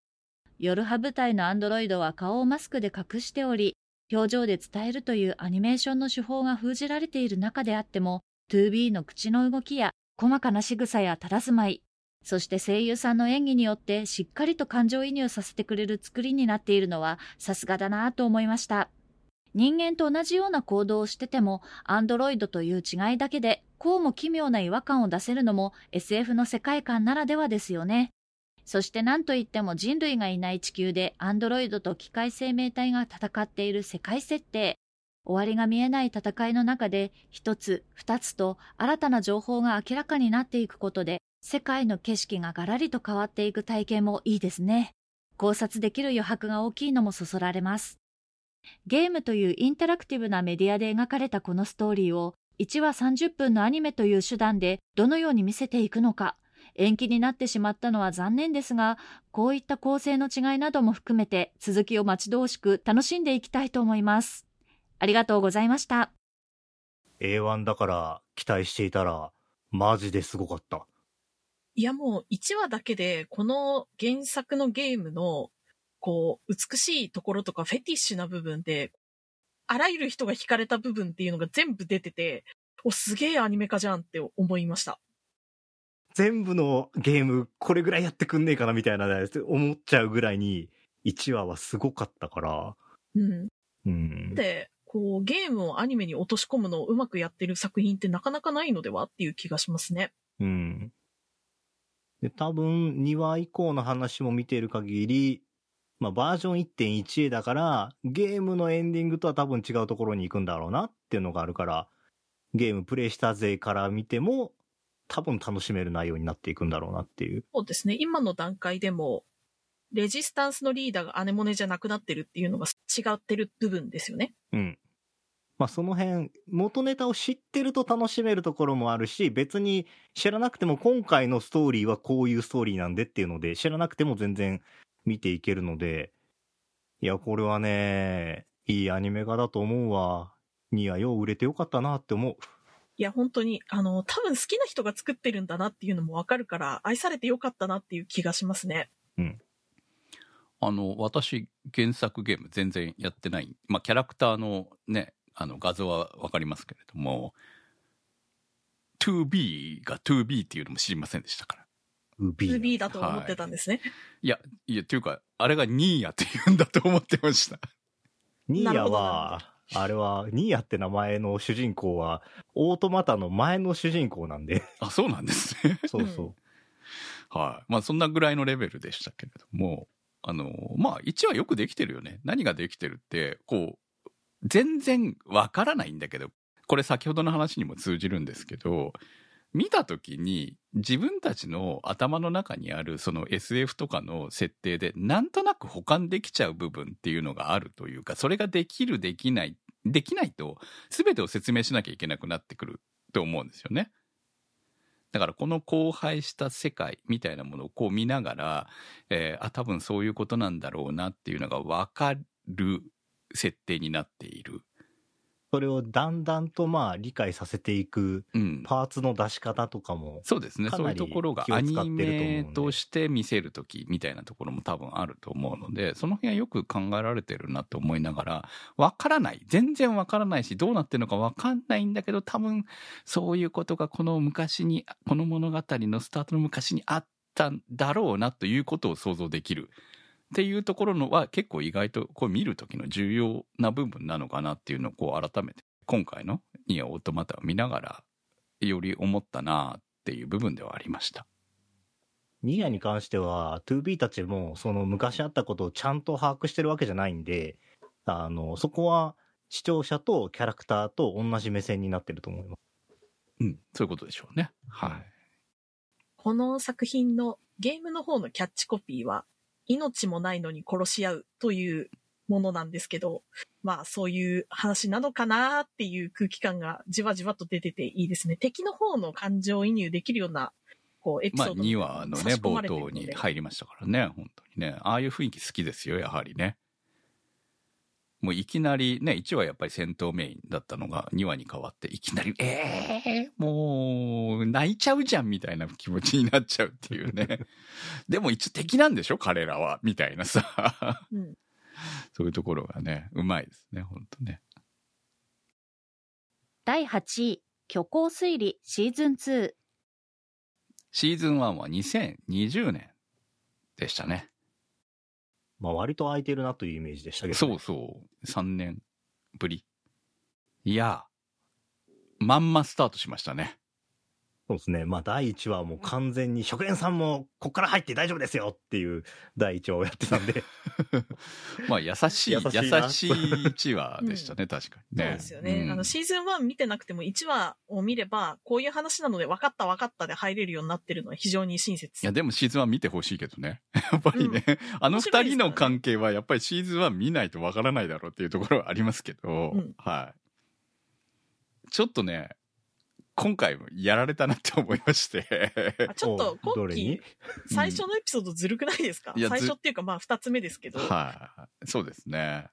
夜派部隊のアンドロイドは顔をマスクで隠しており、表情で伝えるというアニメーションの手法が封じられている中であっても、2B の口の動きや細かな仕草や佇まい、そして声優さんの演技によってしっかりと感情移入させてくれる作りになっているのはさすがだなと思いました。人間と同じような行動をしてても、アンドロイドという違いだけで、こうも奇妙な違和感を出せるのも SF の世界観ならではですよね。そして何といっても人類がいない地球でアンドロイドと機械生命体が戦っている世界設定。終わりが見えない戦いの中で一つ二つと新たな情報が明らかになっていくことで世界の景色がガラリと変わっていく体験もいいですね。考察できる余白が大きいのもそそられます。ゲームというインタラクティブなメディアで描かれたこのストーリーを1話30分のアニメという手段でどのように見せていくのか延期になってしまったのは残念ですがこういった構成の違いなども含めて続きを待ち遠しく楽しんでいきたいと思います。ありがとうございました。A1 だから期待していたら、マジですごかった。いやもう1話だけで、この原作のゲームの、こう、美しいところとかフェティッシュな部分で、あらゆる人が惹かれた部分っていうのが全部出てて、お、すげえアニメ化じゃんって思いました。全部のゲームこれぐらいやってくんねえかなみたいなね思っちゃうぐらいに1話はすごかったから。うん。うん。で、こう、ゲームをアニメに落とし込むのをうまくやってる作品ってなかなかないのではっていう気がしますね。うん。で、多分2話以降の話も見ている限り、まあバージョン 1.1A だから、ゲームのエンディングとは多分違うところに行くんだろうなっていうのがあるから、ゲームプレイした勢から見ても、多分楽しめる内容になっていくんだろうなっていう。そうですね。今の段階でも、レジスタンスのリーダーがアネモネじゃなくなってるっていうのが違ってる部分ですよね。うん。まあその辺、元ネタを知ってると楽しめるところもあるし、別に知らなくても今回のストーリーはこういうストーリーなんでっていうので、知らなくても全然見ていけるので、いや、これはね、いいアニメ化だと思うわ。にはよう売れてよかったなって思う。いや、本当に、あの、多分好きな人が作ってるんだなっていうのもわかるから、愛されてよかったなっていう気がしますね。あの、私、原作ゲーム全然やってない。まあ、キャラクターのね、あの、画像はわかりますけれども、2B が 2B っていうのも知りませんでしたから。ウビー。2B だと思ってたんですね。いや、いや、っていうか、あれがニーヤって言うんだと思ってました。ニーヤは、あれは、ニーヤって名前の主人公は、オートマタの前の主人公なんで。あ、そうなんですね。(laughs) そうそう。はい。まあ、そんなぐらいのレベルでしたけれども、あの、まあ、1はよくできてるよね。何ができてるって、こう、全然わからないんだけど、これ先ほどの話にも通じるんですけど、見た時に自分たちの頭の中にあるその SF とかの設定でなんとなく保管できちゃう部分っていうのがあるというか、それができるできない、できないと全てを説明しなきゃいけなくなってくると思うんですよね。だからこの荒廃した世界みたいなものをこう見ながら、えーあ、多分そういうことなんだろうなっていうのがわかる設定になっている。それをだんだんとまあ理解させていくうん。パーツの出し方とかも、そうですね。そういうところがアニメとして見せるときみたいなところも多分あると思うので、その辺はよく考えられてるなって思いながら、わからない。全然わからないし、どうなってるのかわかんないんだけど、多分そういうことがこの昔に、この物語のスタートの昔にあったんだろうなということを想像できる。っていうところのは結構意外とこう見る時の重要な部分なのかなっていうのをこう改めて今回のニアオートマタを見ながらより思ったなっていう部分ではありました。ニーヤに関しては 2B たちもその昔あったことをちゃんと把握してるわけじゃないんで、あの、そこは視聴者とキャラクターと同じ目線になってると思います。うん、そういうことでしょうね。はい。この作品のゲームの方のキャッチコピーは、命もないのに殺し合うというものなんですけど、まあそういう話なのかなっていう空気感がじわじわと出てていいですね。敵の方の感情移入できるような、こう、エピまあソード2話のね、冒頭に入りましたからね、本当にね。ああいう雰囲気好きですよ、やはりね。もういきなりね、1話やっぱり戦闘メインだったのが2話に変わって、いきなり、ええもう、泣いちゃうじゃんみたいな気持ちになっちゃうっていうね。(laughs) でも一応敵なんでしょ？彼らは。みたいなさ。うん (laughs) そういうところがね、うまいですね、本当ね。第8位、虚構推理シーズン2。シーズン1は2020年でしたね。まあ割と空いてるなというイメージでしたけど、そうそう。3年ぶり。いや、まんまスタートしましたね。そうですね。まあ第1話はもう完全に職員さんもこっから入って大丈夫ですよっていう第1話をやってたんで、(laughs) まあ優しい、優優しいなしい1話でしたね、(laughs) 確かにね。そうですよね。うんあの、シーズン1見てなくても1話を見れば、こういう話なので分かった分かったで入れるようになってるのは非常に親切。いや、でもシーズン1見てほしいけどね。(laughs) やっぱりね、あの面白いですからね二人の関係はやっぱりシーズン1見ないとわからないだろうっていうところはありますけど、うんはい。ちょっとね、今回もやられたなって思いまして。あちょっと今期最初のエピソードずるくないですか、いやず最初っていうかまあ2つ目ですけど。はい。そうですね。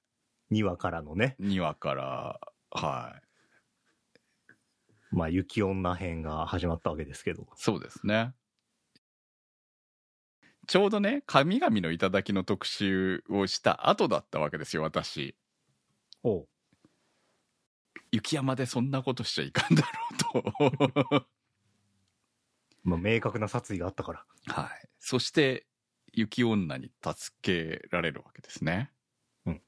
2話からのね、2話から、はい。まあ雪女編が始まったわけですけど、そうですね。ちょうどね、神々の頂の特集をした後だったわけですよ、私。おう雪山でそんなことしちゃいかんだろうと。(laughs) まあ、明確な殺意があったから。はい。そして、雪女に助けられるわけですね。うんい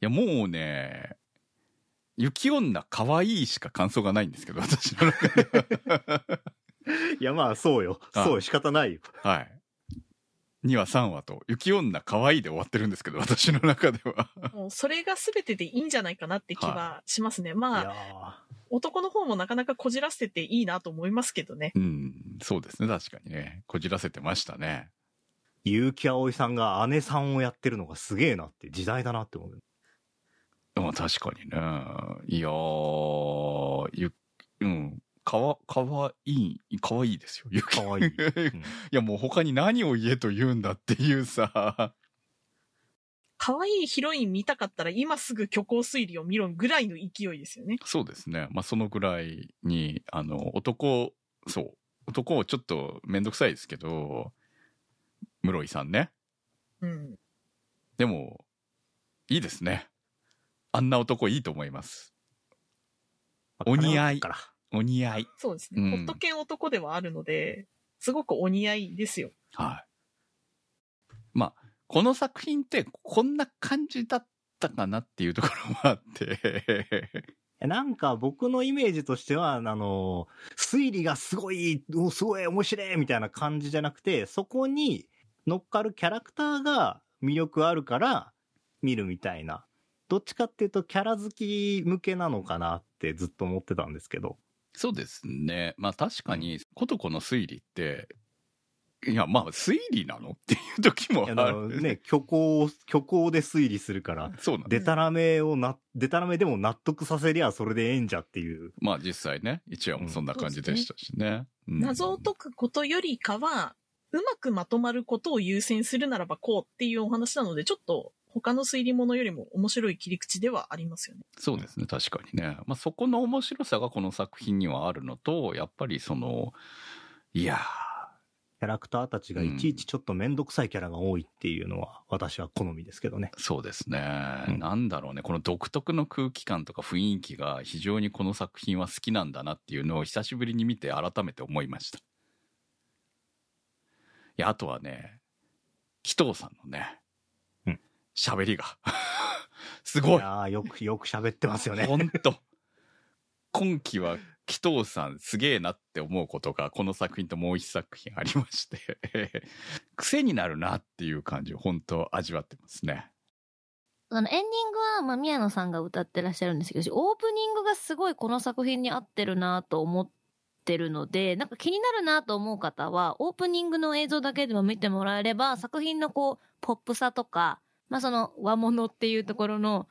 や、もうね、雪女可愛いしか感想がないんですけど、私の中では。(laughs) いや、まあ、そうよ。あそうよ。仕方ないよ。はい。2話3話と、雪女可愛いで終わってるんですけど、私の中では。もうそれが全てでいいんじゃないかなって気はしますね。まいやあ、男の方もなかなかこじらせてていいなと思いますけどね。うん、そうですね、確かにね。こじらせてましたね。ー結城葵さんが姉さんをやってるのがすげえなって時代だなって思う。まあ確かにね。いやー、ゆ、うん、かわ、かわいい、かわいいですよ。雪かわいい。(laughs) いやもう他に何を言えと言うんだっていうさ、可愛いヒロイン見たかったら今すぐ虚構推理を見ろぐらいの勢いですよね。そうですね。まあそのぐらいに、あの、男、そう、男をちょっとめんどくさいですけど、室井さんね。うん。でも、いいですね。あんな男いいと思います。お似合い。お似合い。そうですね。うんホット犬男ではあるので、すごくお似合いですよ。はい。まあ、この作品ってこんな感じだったかなっていうところもあって、(laughs) なんか僕のイメージとしては、あの、推理がすごい、おすごい面白いみたいな感じじゃなくて、そこに乗っかるキャラクターが魅力あるから見るみたいな。どっちかっていうとキャラ好き向けなのかなってずっと思ってたんですけど。そうですね。まあ確かに、ことこの推理って、いや、まあ推理なのっていう時もある。ね、虚構、虚構で推理するから、そうなんです。デタラメをな、デタラメでも納得させりゃそれでええんじゃっていう。まあ実際ね、一話もそんな感じでしたしね。うん謎を解くことよりかは、うまくまとまることを優先するならばこうっていうお話なので、ちょっと他の推理物よりも面白い切り口ではありますよね。そうですね、確かにね。まあそこの面白さがこの作品にはあるのと、やっぱりその、いやキャラクターたちがいちいちちょっとめんどくさいキャラが多いっていうのは私は好みですけどね。ー、そうですね、うんなんだろうね、この独特の空気感とか雰囲気が非常にこの作品は好きなんだなっていうのを久しぶりに見て改めて思いました。いや、あとはね、紀藤さんのねうん、喋、りが、(laughs) すごいやーよく、よく喋ってますよね。ほんと。今期は紀藤さんすげえなって思うことがこの作品ともう一作品ありまして、(laughs) 癖になるなっていう感じを本当味わってますね。あの、エンディングは、まあ、宮野さんが歌ってらっしゃるんですけど、オープニングがすごいこの作品に合ってるなと思ってるので、なんか気になるなと思う方は、オープニングの映像だけでも見てもらえれば、作品のこう、ポップさとか、まあ、その和物っていうところの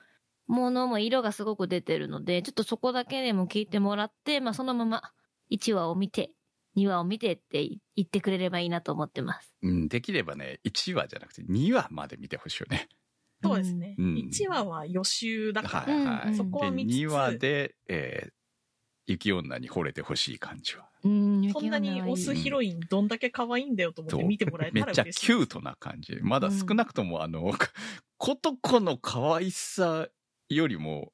ものも色がすごく出てるので、ちょっとそこだけでも聞いてもらって、まあ、そのまま1話を見て、2話を見てって言ってくれればいいなと思ってます。うん、できればね、1話じゃなくて2話まで見てほしいよね。そうですね。うん1話は予習だから、はいはい。うんそこは見つつで、2話で、えー雪女に惚れてほしい感じは。うんそんなにオスヒロインどんだけ可愛いんだよと思って見てもらえめっちゃたら嬉しい。キュートな感じ。まだ少なくとも、あの、ことこの可愛さよりも、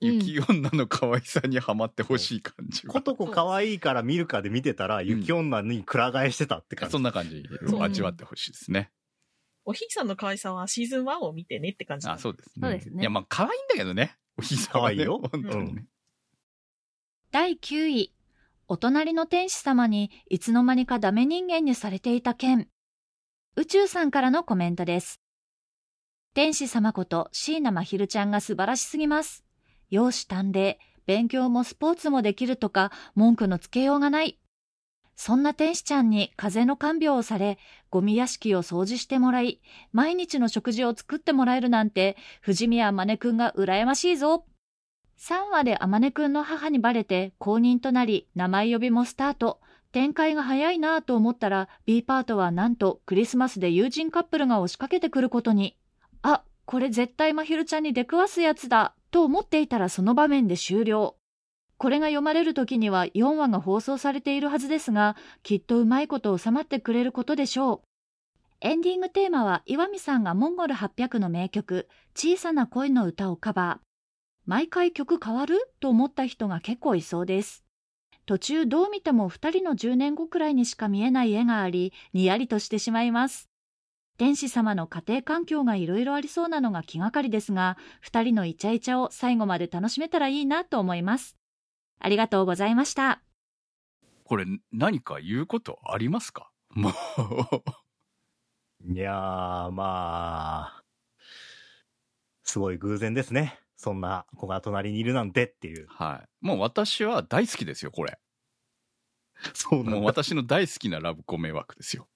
雪女の可愛さにはまってほしい感じは。ことこ可愛いから見るかで見てたら、雪女にくら替えしてたって感じ。そんな感じを味わってほしいですね。おひいさんの可愛さはシーズン1を見てねって感じ。あ、そうですね。そうですねいや、まあ、可愛いんだけどね。おひさはね可愛いよ本当にね。第9位。お隣の天使様にいつの間にかダメ人間にされていた件。宇宙さんからのコメントです。天使様こと椎名真昼ちゃんが素晴らしすぎます。容姿端麗、勉強もスポーツもできるとか文句のつけようがない。そんな天使ちゃんに風の看病をされ、ゴミ屋敷を掃除してもらい、毎日の食事を作ってもらえるなんて、藤宮真似くんが羨ましいぞ。3話で天音くんの母にバレて公認となり名前呼びもスタート。展開が早いなぁと思ったら B パートはなんとクリスマスで友人カップルが押しかけてくることに。あ、これ絶対まひるちゃんに出くわすやつだと思っていたらその場面で終了。これが読まれる時には4話が放送されているはずですが、きっとうまいこと収まってくれることでしょう。エンディングテーマは岩見さんがモンゴル800の名曲、小さな恋の歌をカバー。毎回曲変わる？と思った人が結構いそうです。途中どう見ても二人の10年後くらいにしか見えない絵があり、にやりとしてしまいます。天使様の家庭環境がいろいろありそうなのが気がかりですが、二人のイチャイチャを最後まで楽しめたらいいなと思います。ありがとうございました。これ何か言うことありますか？もう。いやー、まあ、すごい偶然ですね。そんな子が隣にいるなんてっていう。はい。もう私は大好きですよ、これ。そう。もう私の大好きなラブコメ枠ですよ。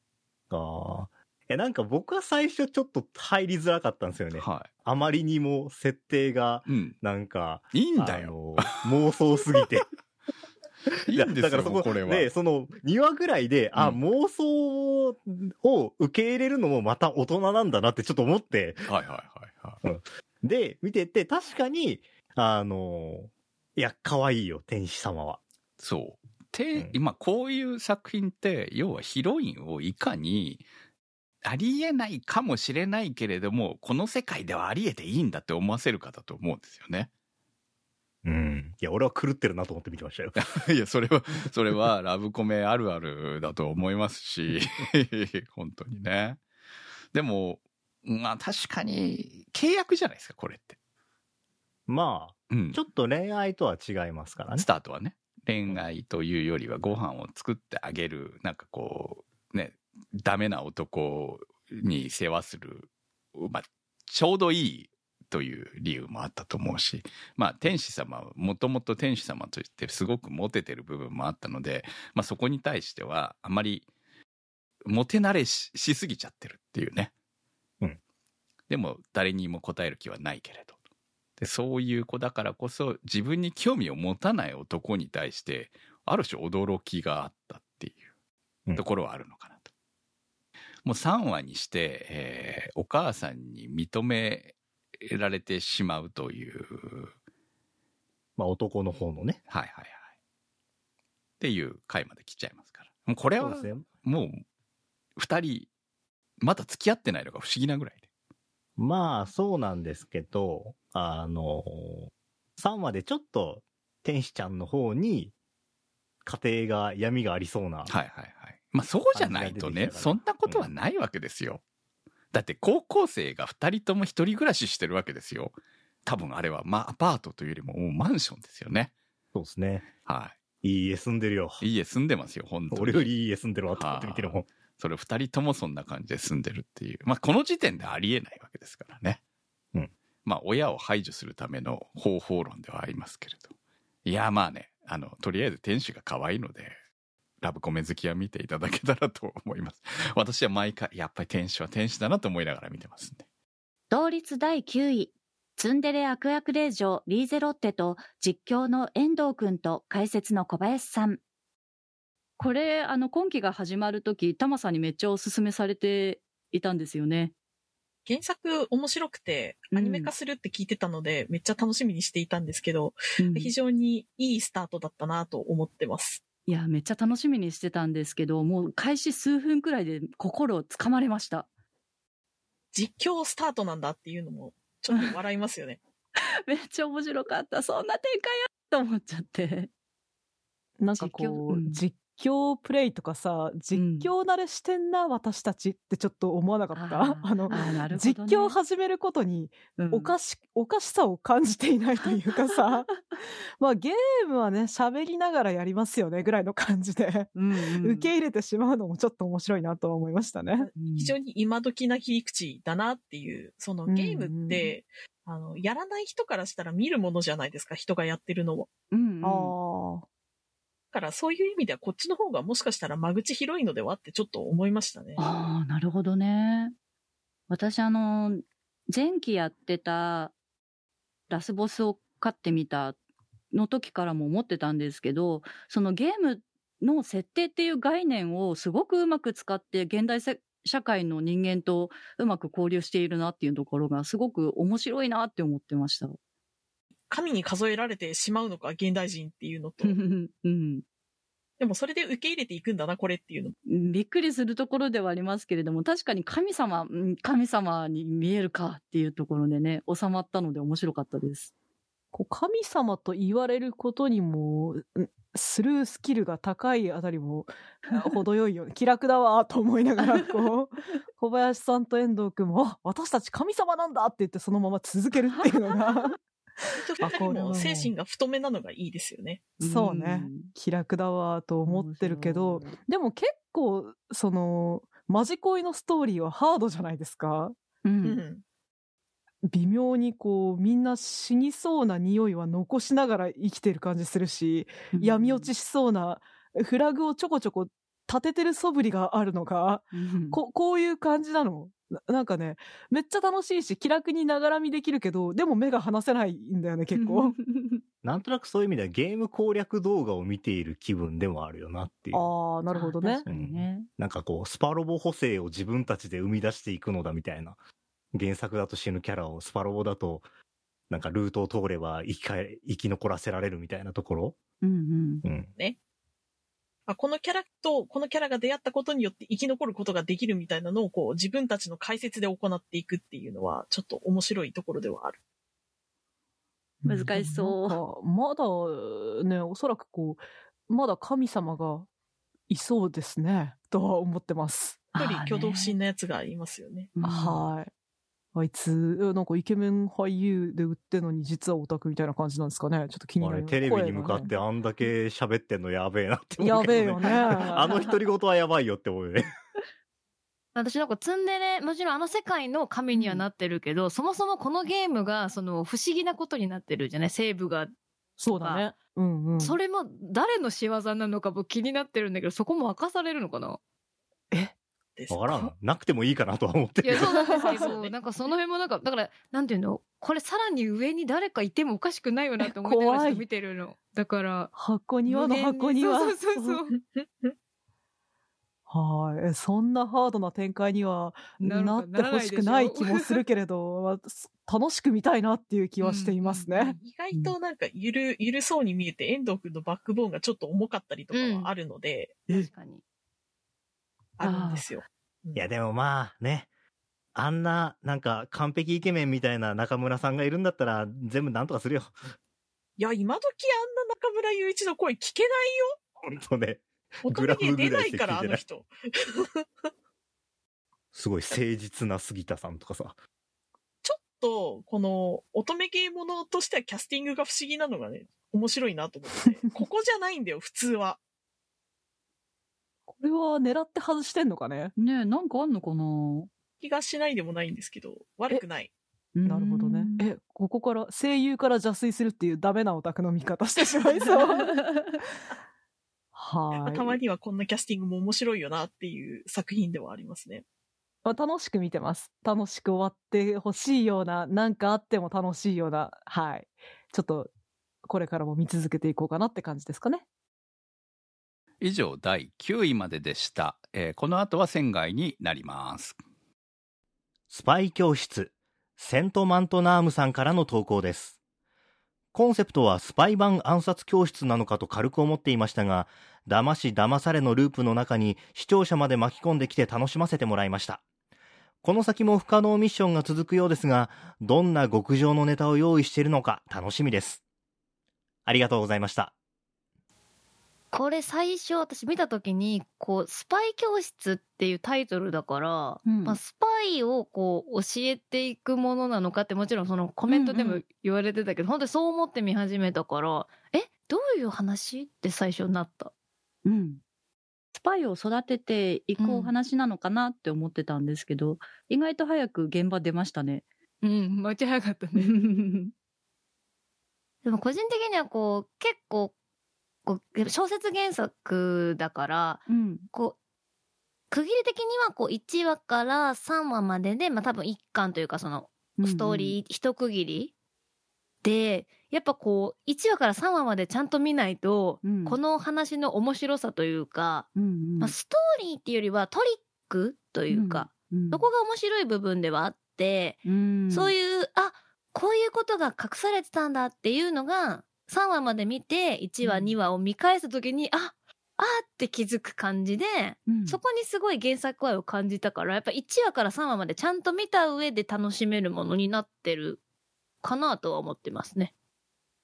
ああ。え、なんか僕は最初ちょっと入りづらかったんですよね。はあまりにも設定が、い。うん。なんか、いいんだよ。妄想すぎて。(laughs) いいんですよ、だからそここれは。で、その2話ぐらいで、あ、うん妄想を受け入れるのもまた大人なんだなってちょっと思って、はいはいはいはい。で、見てて確かに、あの、いや、可愛いよ、天使様は。そう。て、うん今こういう作品って、要はヒロインをいかに、ありえないかもしれないけれども、この世界ではありえていいんだって思わせるかだと思うんですよね。うん。いや、俺は狂ってるなと思って見てましたよ。(laughs) いや、それは、それはラブコメあるあるだと思いますし、(laughs) 本当にね。でも、まあ確かに契約じゃないですか、これって。まうんあ、ち。ょっと恋愛とは違いますからねス。タートはね。恋愛というよりはご飯を作ってあげる、なんかこう、ね、ダメな男に世話する、まあ、ちょうどいいという理由もあったと思うし、まあ、天使様は、もともと天使様としてすごくモテてる部分もあったので、まあ、そこに対しては、あまり、モテ慣れししすぎちゃってるっていうね。うん。でも、誰にも答える気はないけれど。でそういう子だからこそ自分に興味を持たない男に対してある種驚きがあったっていうんうところはあるのかなと。もう3話にして、えーお母さんに認められてしまうというまあ、男の方のね。はいはいはいっていう回まで来ちゃいますからもうこれは。もう2人まだ付き合ってないのが不思議なぐらいで。まあ、そうなんですけど、あの、3話でちょっと天使ちゃんの方に家庭が闇がありそうな。はいはいはい。まあそうじゃないとね、そんなことはないわけですよ。だって高校生が2人とも一人暮らししてるわけですよ。多分あれは、まあアパートというよりももうマンションですよね。そうですね。はいい家住んでるよ。い。いい家住んでますよ、本当に。俺よりいい家住んでるわと思って見てるもん。それ2人ともそんな感じで住んでるっていう。まあこの時点でありえないわけですからね。うん。まあ親を排除するための方法論ではありますけれど。いやまあね、あの、とりあえず天使が可愛いので、ラブコメ好きは見ていただけたらと思います。(laughs) 私は毎回、やっぱり天使は天使だなと思いながら見てますんで。同率第9位、ツンデレ悪役令嬢リーゼロッテと実況の遠藤くんと解説の小林さん。これ、あの、今期が始まるとき、タマさんにめっちゃおすすめされていたんですよね。原作面白くて、うんアニメ化するって聞いてたので、めっちゃ楽しみにしていたんですけど、うん非常にいいスタートだったなと思ってます。いや、めっちゃ楽しみにしてたんですけど、もう開始数分くらいで心をつかまれました。実況スタートなんだっていうのも、ちょっと笑いますよね。(laughs) めっちゃ面白かった。そんな展開やと思っちゃって。なんかこう、実況プレイとかさ、実況慣れしてんな、私たちってちょっと思わなかった？あー。あの、ね。実況を始めることにうん。おかし、おかしさを感じていないというかさ、(laughs) まあゲームはね、喋りながらやりますよね、ぐらいの感じで、うんうん。受け入れてしまうのもちょっと面白いなとは思いましたね。うん。非常に今時な切り口だなっていう、そのゲームって、あの、やらない人からしたら見るものじゃないですか、人がやってるのを。うんうん。ああ。だからそういう意味ではこっちの方がもしかしたら間口広いのではってちょっと思いましたね。ああ、なるほどね。私、あの、前期やってたラスボスを飼ってみたの時からも思ってたんですけど、そのゲームの設定っていう概念をすごくうまく使って現代社会の人間とうまく交流しているなっていうところがすごく面白いなって思ってました。神に数えられてしまうのか、現代人っていうのとう。ん。でもそれで受け入れていくんだな、これっていうの。びっくりするところではありますけれども、確かに神様、うん神様に見えるかっていうところでね、収まったので面白かったです。こう神様と言われることにも、んスルースキルが高いあたりも、程よいよね。(laughs) 気楽だわ、と思いながら、こう、小林さんと遠藤くんも、あ私たち神様なんだって言ってそのまま続けるっていうのが、二人も精神が太めなのがいいですよね。そうね。気楽だわ、と思ってるけど、でも結構、その、マジ恋のストーリーはハードじゃないですか。う。うんん。微妙にこう、みんな死にそうな匂いは残しながら生きてる感じするし、闇落ちしそうなフラグをちょこちょこ立ててる素振りがあるのが、うんここういう感じなの？ななんかね、めっちゃ楽しいし、気楽にながらみできるけど、でも目が離せないんだよね、結構。なんとなくそういう意味ではゲーム攻略動画を見ている気分でもあるよなっていう。ああ、なるほどね確。かにね。なんかこう、スパロボ補正を自分たちで生み出していくのだみたいな。原作だと死ぬキャラを、スパロボだと、なんかルートを通れば生き返、生き残らせられるみたいなところ。うんうん。あこのキャラと、このキャラが出会ったことによって生き残ることができるみたいなのをこう自分たちの解説で行っていくっていうのはちょっと面白いところではある。難しそうまだね、おそらくこう、まだ神様がいそうですね、とは思ってます。一人挙動不審なやつがいますよね。うん。はい。あいつ、えなんかイケメン俳優で売ってんのに実はオタクみたいな感じなんですかね。ちょっと気になる。テレビに向かっ声てあんだけ喋ってんのやべえなって思やうけど、べえよね。(laughs) あの独り言はやばいよって思うよね。(laughs) 私なんかツンデレ、もちろんあの世界の神にはなってるけど、そもそもこのゲームが、その不思議なことになってるじゃない？セーブが。そうだね。うんうん。それも誰の仕業なのかも気になってるんだけど、そこも明かされるのかな？ですわからん。なくてもいいかなとは思っていや、る。そうなんですけど、そうねなんかその辺もなんか、だから、なんていうの？これさらに上に誰かいてもおかしくないよなって思いながら見てるの。だから、箱庭の箱庭。そうそうそうそう。(laughs) はい。えそんなハードな展開にはなってほしくない気もするけれど、(laughs) 楽しく見たいなっていう気はしていますね。意外となんかゆる、ゆるそうに見えて遠藤くんのバックボーンがちょっと重かったりとかはあるので、確かに。あるんですよ。いや、でもまあね。あんな、なんか完璧イケメンみたいな中村さんがいるんだったら、全部なんとかするよ。いや、今時あんな中村雄一の声聞けないほんとね。グラ女芸出ないいから、あの人。(laughs) すごい誠実な杉田さんとかさ。と、この乙女芸ものとしてはキャスティングが不思議なのがね、面白いなと思って。ここじゃないんだよ、普通は。これは狙って外してんのかね？ねえ、なんかあんのかな？気がしないでもないんですけど、悪くない。なるほどね。え、ここから、声優から邪推するっていうダメなオタクの見方してしまいそう。(laughs) はい。たまにはこんなキャスティングも面白いよなっていう作品ではありますね。まあ楽しく見てます。楽しく終わってほしいような、なんかあっても楽しいような、はい。ちょっと、これからも見続けていこうかなって感じですかね。以上第9位まででした、えーこの後は仙外になりますスパイ教室、セントマントナームさんからの投稿です。コンセプトはスパイ版暗殺教室なのかと軽く思っていましたが、騙し騙されのループの中に視聴者まで巻き込んできて楽しませてもらいました。この先も不可能ミッションが続くようですが、どんな極上のネタを用意しているのか楽しみです。ありがとうございました。これ最初私見た時に、こう、スパイ教室っていうタイトルだから、うんまあ、スパイをこう、教えていくものなのかってもちろんそのコメントでもうんうん言われてたけど、本当にそう思って見始めたから、え、どういう話って最初なった？うん。スパイを育てていくうんお話なのかなって思ってたんですけど、意外と早く現場出ましたね。うん、めっちゃ早かったね。(laughs) でも個人的にはこう、結構、こう小説原作だから、うん。こう、区切り的にはこう1話から3話までで、まあ多分1巻というかそのストーリー一区切りで、やっぱこう1話から3話までちゃんと見ないと、うん。この話の面白さというか、うんうん。まあ、ストーリーっていうよりはトリックというか、うん。そこが面白い部分ではあって、うん。そういう、あ、こういうことが隠されてたんだっていうのが、3話まで見て、1話、うん2話を見返すときに、あ、あーって気づく感じで、うんそこにすごい原作愛を感じたから、やっぱ1話から3話までちゃんと見た上で楽しめるものになってるかなとは思ってますね。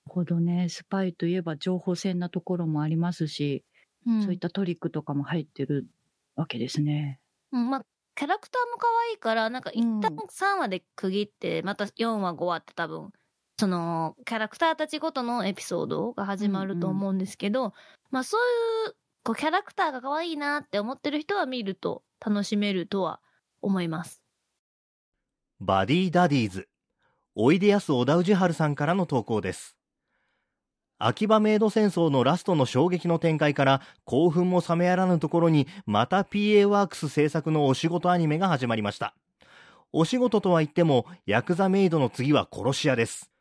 ほどね。スパイといえば情報戦なところもありますし、うんそういったトリックとかも入ってるわけですね。うん、まあ、キャラクターも可愛いから、なんか一旦うん3話で区切って、また4話、5話って多分、その、キャラクターたちごとのエピソードが始まると思うんですけど、まあそういう、こう、キャラクターが可愛いなって思ってる人は見ると楽しめるとは思います。バディダディーズ。おいでやす小田氏春さんからの投稿です。秋葉メイド戦争のラストの衝撃の展開から興奮も冷めやらぬところにまた PA ワークス制作のお仕事アニメが始まりました。お仕事とは言ってもヤクザメイドの次は殺し屋です。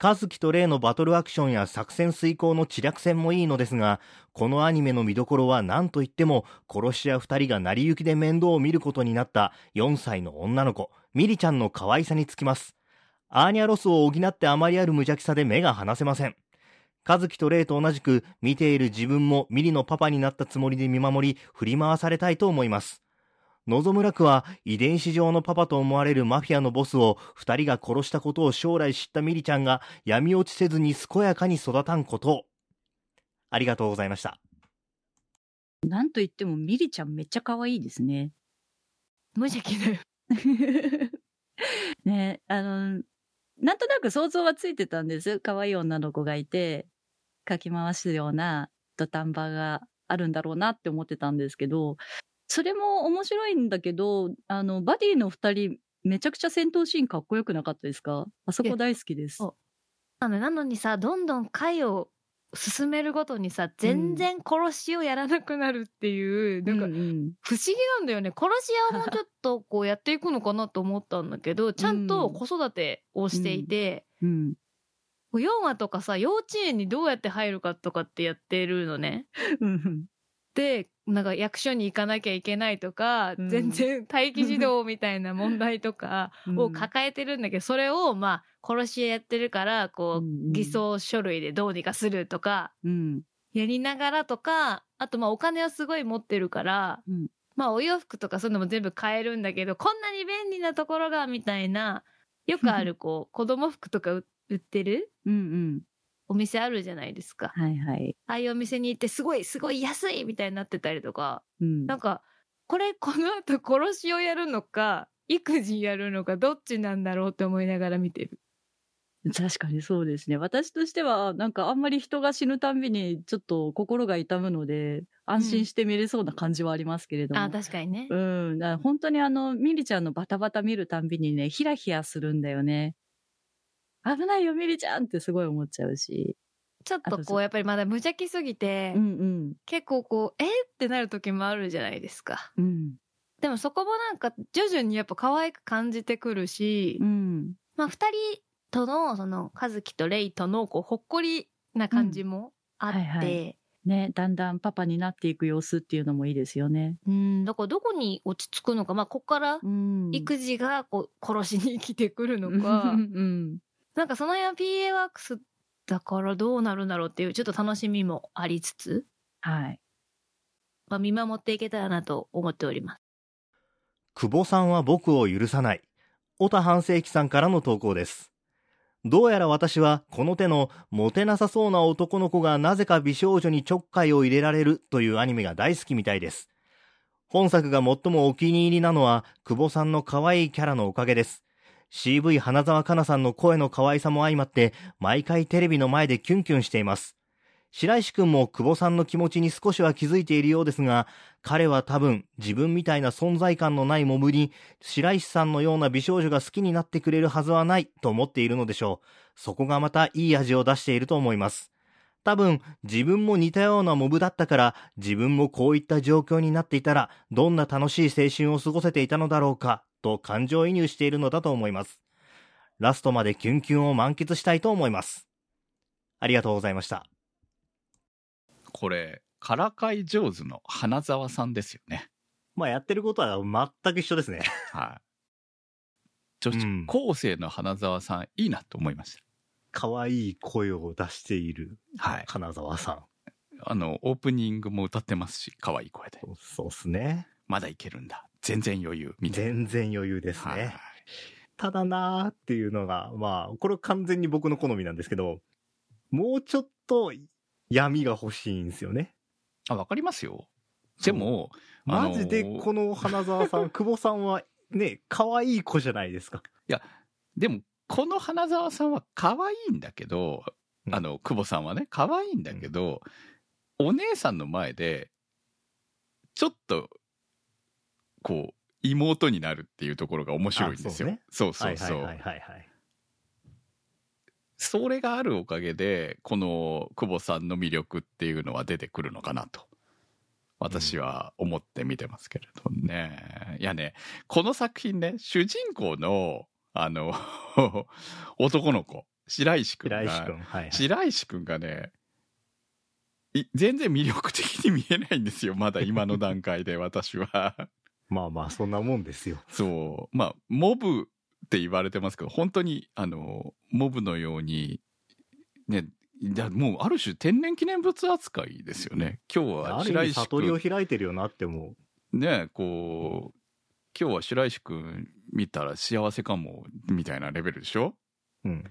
和樹とレイのバトルアクションや作戦遂行の知略戦もいいのですが、このアニメの見どころは何と言っても殺し屋二人が成り行きで面倒を見ることになった4歳の女の子、ミリちゃんの可愛さにつきます。アーニャロスを補ってあまりある無邪気さで目が離せません。和樹とレイと同じく見ている自分もミリのパパになったつもりで見守り振り回されたいと思います。望むらくは遺伝子上のパパと思われるマフィアのボスを二人が殺したことを将来知ったミリちゃんが闇落ちせずに健やかに育たんことを。ありがとうございました。なんといってもミリちゃんめっちゃ可愛いですね。無邪気だよ。(laughs) ねあの、なんとなく想像はついてたんです。可愛い女の子がいて、かき回すような土壇場があるんだろうなって思ってたんですけど、それも面白いんだけど、あの、バディの二人、めちゃくちゃ戦闘シーンかっこよくなかったですか？あそこ大好きです。そうなのなのにさ、どんどん回を進めるごとにさ、全然殺しをやらなくなるっていう、なんかうんうん不思議なんだよね。(laughs) 殺し屋をもうちょっとこうやっていくのかなと思ったんだけど、ちゃんと子育てをしていて、うん。4話とかさ、幼稚園にどうやって入るかとかってやってるのね。うんで、なんか役所に行かなきゃいけないとか、うん全然 (laughs) 待機児童みたいな問題とかうんを抱えてるんだけど、それをまあ、殺し屋やってるから、こうんうんう、偽装書類でどうにかするとか、うん。やりながらとか、あとまあお金をすごい持ってるから、うんまあお洋服とかそういうのも全部買えるんだけど、こんなに便利なところが、みたいな、よくあるこう、(laughs) 子供服とか売売ってるうんうん。お店あるじゃないですか。はいはい。ああいうお店に行ってすごいすごい安いみたいになってたりとか、うん。なんか、これこの後殺しをやるのか、育児やるのか、どっちなんだろうって思いながら見てる。確かにそうですね。私としては、なんかあんまり人が死ぬたんびにちょっと心が痛むので、安心して見れそうな感じはありますけれども。あ、確かにね。うん。本当にあの、ミリちゃんのバタバタ見るたんびにね、ヒラヒヤするんだよね。危ないよ、ミリちゃんってすごい思っちゃうし。ちょっとこう、やっぱりまだ無邪気すぎて、うん結構こう、えってなる時もあるじゃないですか。うん。うん。でもそこもなんか徐々にやっぱ可愛く感じてくるし、うん。まあ二人との、その、和樹とレイとの、こう、ほっこりな感じもあって、はいはいね、だんだんパパになっていく様子っていうのもいいですよね。うん、だからどこに落ち着くのか、まあここからうん。育児がこう殺しに来てくるのうか、ん。なんかその辺は PA ワークスだからどうなるんだろうっていうちょっと楽しみもありつつ、はい。まあ見守っていけたらなと思っております。久保さんは僕を許さない。小田半世紀さんからの投稿です。どうやら私はこの手のモテなさそうな男の子がなぜか美少女にちょっかいを入れられるというアニメが大好きみたいです。本作が最もお気に入りなのは久保さんの可愛いキャラのおかげです。CV 花澤香菜さんの声の可愛さも相まって毎回テレビの前でキュンキュンしています。白石くんも久保さんの気持ちに少しは気づいているようですが、彼は多分自分みたいな存在感のないモブに白石さんのような美少女が好きになってくれるはずはないと思っているのでしょう。そこがまたいい味を出していると思います。多分自分も似たようなモブだったから自分もこういった状況になっていたらどんな楽しい青春を過ごせていたのだろうかと感情移入しているのだと思います。ラストまでキュンキュンを満喫したいと思います。ありがとうございました。これ、からかい上手の花沢さんですよね。まあやってることは全く一緒ですね。はい。女子高生の花沢さん、いいなと思いまし可愛い声を出しているた。はい。金沢さん。あの、オープニングも歌ってますし、可愛い声で。そうっすね。まだいけるんだ。全然余裕。みたいな。全然余裕ですはいね。ただなーっていうのが、まあ、これ完全に僕の好みなんですけど、もうちょっと闇が欲しいんですよね。あ、わかりますよ。でも、マジでこの花澤さん、(laughs) 久保さんはね、可愛い子じゃないですか。でも、この花澤さんは可愛いんだけど、うんあの、久保さんはね、可愛いんだけど、お姉さんの前で、ちょっと、こう、妹になるっていうところが面白いんですよ。あそうそうそう。はいはいはいはいはい。それがあるおかげで、この久保さんの魅力っていうのは出てくるのかなと。私は思って見てますけれどね。いやね、この作品ね、主人公の、あの、(laughs) 男の子、白石くんが、白石くん。はい、はい。白石くんがね、い全然魅力的に見えないんですよ。まだ今の段階で私は。まあまあ、そんなもんですよ。そう。まあ、モブって言われてますけど、本当に、あの、モブのように、ね、もうある種天然記念物扱いですよね。今日は白石悟りを君、開いてるよなって思う。ね、こう、今日は白石くん見たら幸せかも、みたいなレベルでしょ？うん。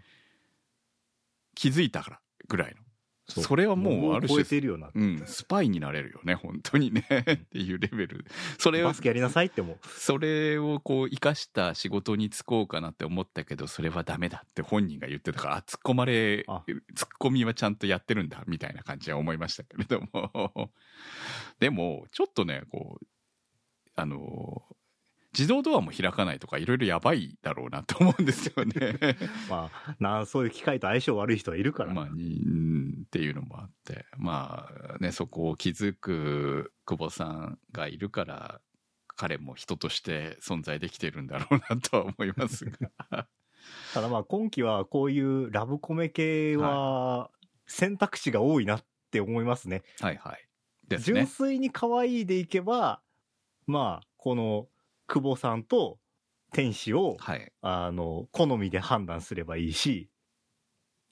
気づいたから、ぐらいの。それはもうある超種えてるよな。うん、スパイになれるよね、本当にね。(laughs) っていうレベル。それをバスケやりなさいって思う。それをこう生かした仕事に就こうかなって思ったけど、それはダメだって本人が言ってたから、あ、突っ込まれ、あ突っ込みはちゃんとやってるんだ、みたいな感じは思いましたけれども。(laughs) でも、ちょっとね、こう、あの、自動ドアも開かないとかいろいろやばいだろうなと思うんですよね。(laughs) まあ、なそういう機械と相性悪い人はいるから。まあ、っていうのもあって、まあね、そこを気づく久保さんがいるから、彼も人として存在できてるんだろうなとは思いますが。(laughs) ただまあ、今期はこういうラブコメ系は選択肢が多いなって思いますね。はいはい。です純ね。粋に可愛いでいけば、まあ、この久保さんと天使を、はい。あの、好みで判断すればいいし、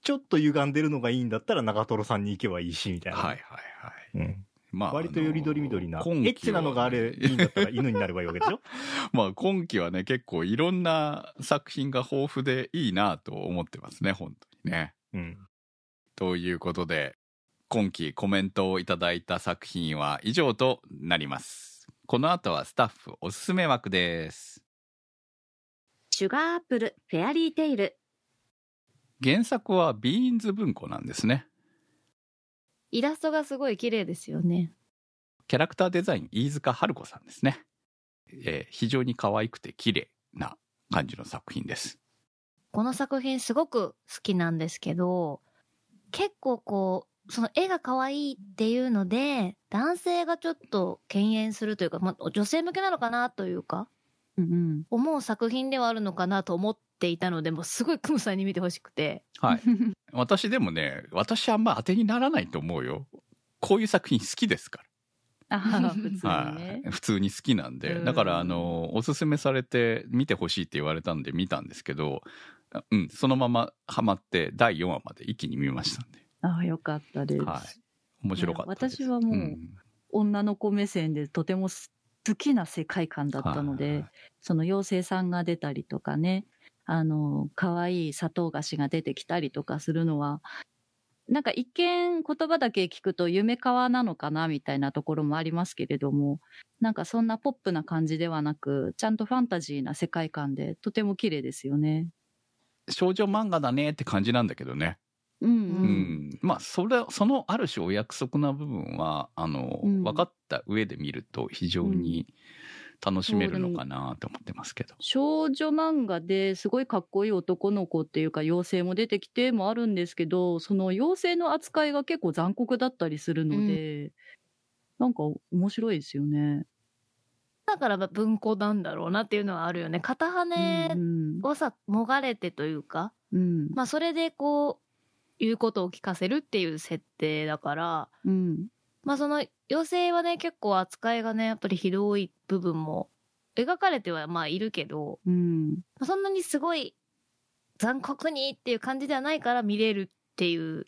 ちょっと歪んでるのがいいんだったら長瀞さんに行けばいいし、みたいな。はいはいはい。うん。まあ、割とよりどりみどりな。エッチなのがあれ、いいんだったら犬になればいいわけでしょ？(laughs) まあ今期はね、結構いろんな作品が豊富でいいなと思ってますね、本当にね。うん。ということで、今期コメントをいただいた作品は以上となります。この後はスタッフおすすめ枠です。シュガーアップル、フェアリーテイル。原作はビーンズ文庫なんですね。イラストがすごい綺麗ですよね。キャラクターデザイン飯塚春子さんですね。えー非常に可愛くて綺麗な感じの作品です。この作品すごく好きなんですけど、結構こう、その絵が可愛いっていうので、男性がちょっと敬遠するというか、まあ、女性向けなのかなというか、うんうん。思う作品ではあるのかなと思っていたので、もうすごいクムさんに見てほしくて。はい。(laughs) 私でもね、私あんま当てにならないと思うよ。こういう作品好きですから。ああ、普通にはねい。。普通に好きなんで。うんだから、あの、おすすめされて見てほしいって言われたんで見たんですけど、うん、そのままハマって第4話まで一気に見ましたんで。ああ、よかったです。はい。面白かったです。私はもううん女の子目線でとてもす好きな世界観だったので、はいその妖精さんが出たりとかね、あの、可愛い砂糖菓子が出てきたりとかするのは、なんか一見言葉だけ聞くと夢川なのかなみたいなところもありますけれども、なんかそんなポップな感じではなく、ちゃんとファンタジーな世界観でとても綺麗ですよね。少女漫画だねって感じなんだけどね。うんう。うんん。まあ、それ、そのある種お約束な部分は、あの、うん分かった上で見ると非常に楽しめるのかなと思ってますけど。少女漫画ですごいかっこいい男の子っていうか妖精も出てきてもあるんですけど、その妖精の扱いが結構残酷だったりするので、なんか面白いですよね。だからまあ文庫なんだろうなっていうのはあるよね。片羽うんをさ、もがれてというか、うん。まあそれでこう、言うことを聞かせるっていう設定だから、うん。まあその妖精はね、結構扱いがね、やっぱりひどい部分も描かれてはまあいるけど、うん。まあそんなにすごい残酷にっていう感じではないから見れるっていう。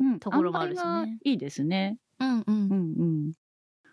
うん。ところもあるしね塩梅がいいですね。うんうんうんうん。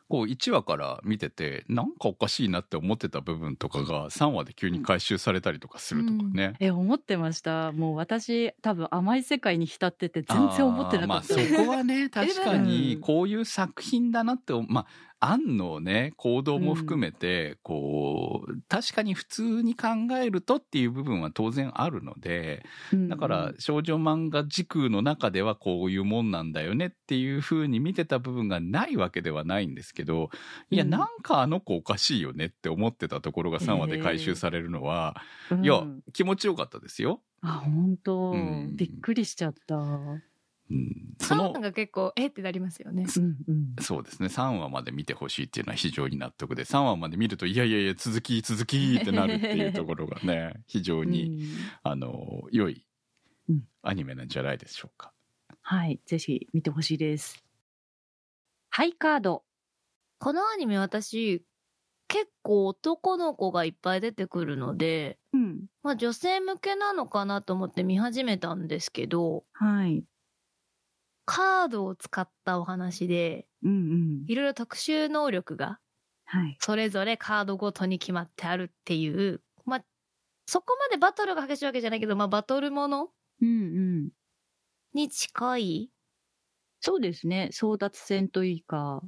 こう1話から見ててなんかおかしいなって思ってた部分とかが3話で急に回収されたりとかするとかね。え、思ってました。もう私、多分甘い世界に浸ってて全然思ってなかった。まあそこはね確か (laughs) うにんこういう作品だなってまあアンのね行動も含めて、こう確かに普通に考えるとっていう部分は当然あるのでうんだから少女漫画時空の中ではこういうもんなんだよねっていう風に見てた部分がないわけではないんですけどいやうん。なんかあの子おかしいよねって思ってたところが3話で回収されるのは、うん。いや気持ちよかったですよ。あ、本当、うん。びっくりしちゃった。うんうん、その3が結構えってなりますよねうん。そうですね3話まで見てほしいっていうのは非常に納得で3話まで見るといやいやいや続き続きってなるっていうところがね (laughs) 非常に、あの良いうんアニメなんじゃないでしょうか。はい。ぜひ見てほしいです。ハイカード。このアニメ私結構男の子がいっぱい出てくるのでうん。まあ女性向けなのかなと思って見始めたんですけどはい。カードを使ったお話でうんうん。いろいろ特殊能力がはい。それぞれカードごとに決まってあるっていうまあそこまでバトルが激しいわけじゃないけど、まあ、バトルものうんうん。に近い？そうですね。争奪戦といいか、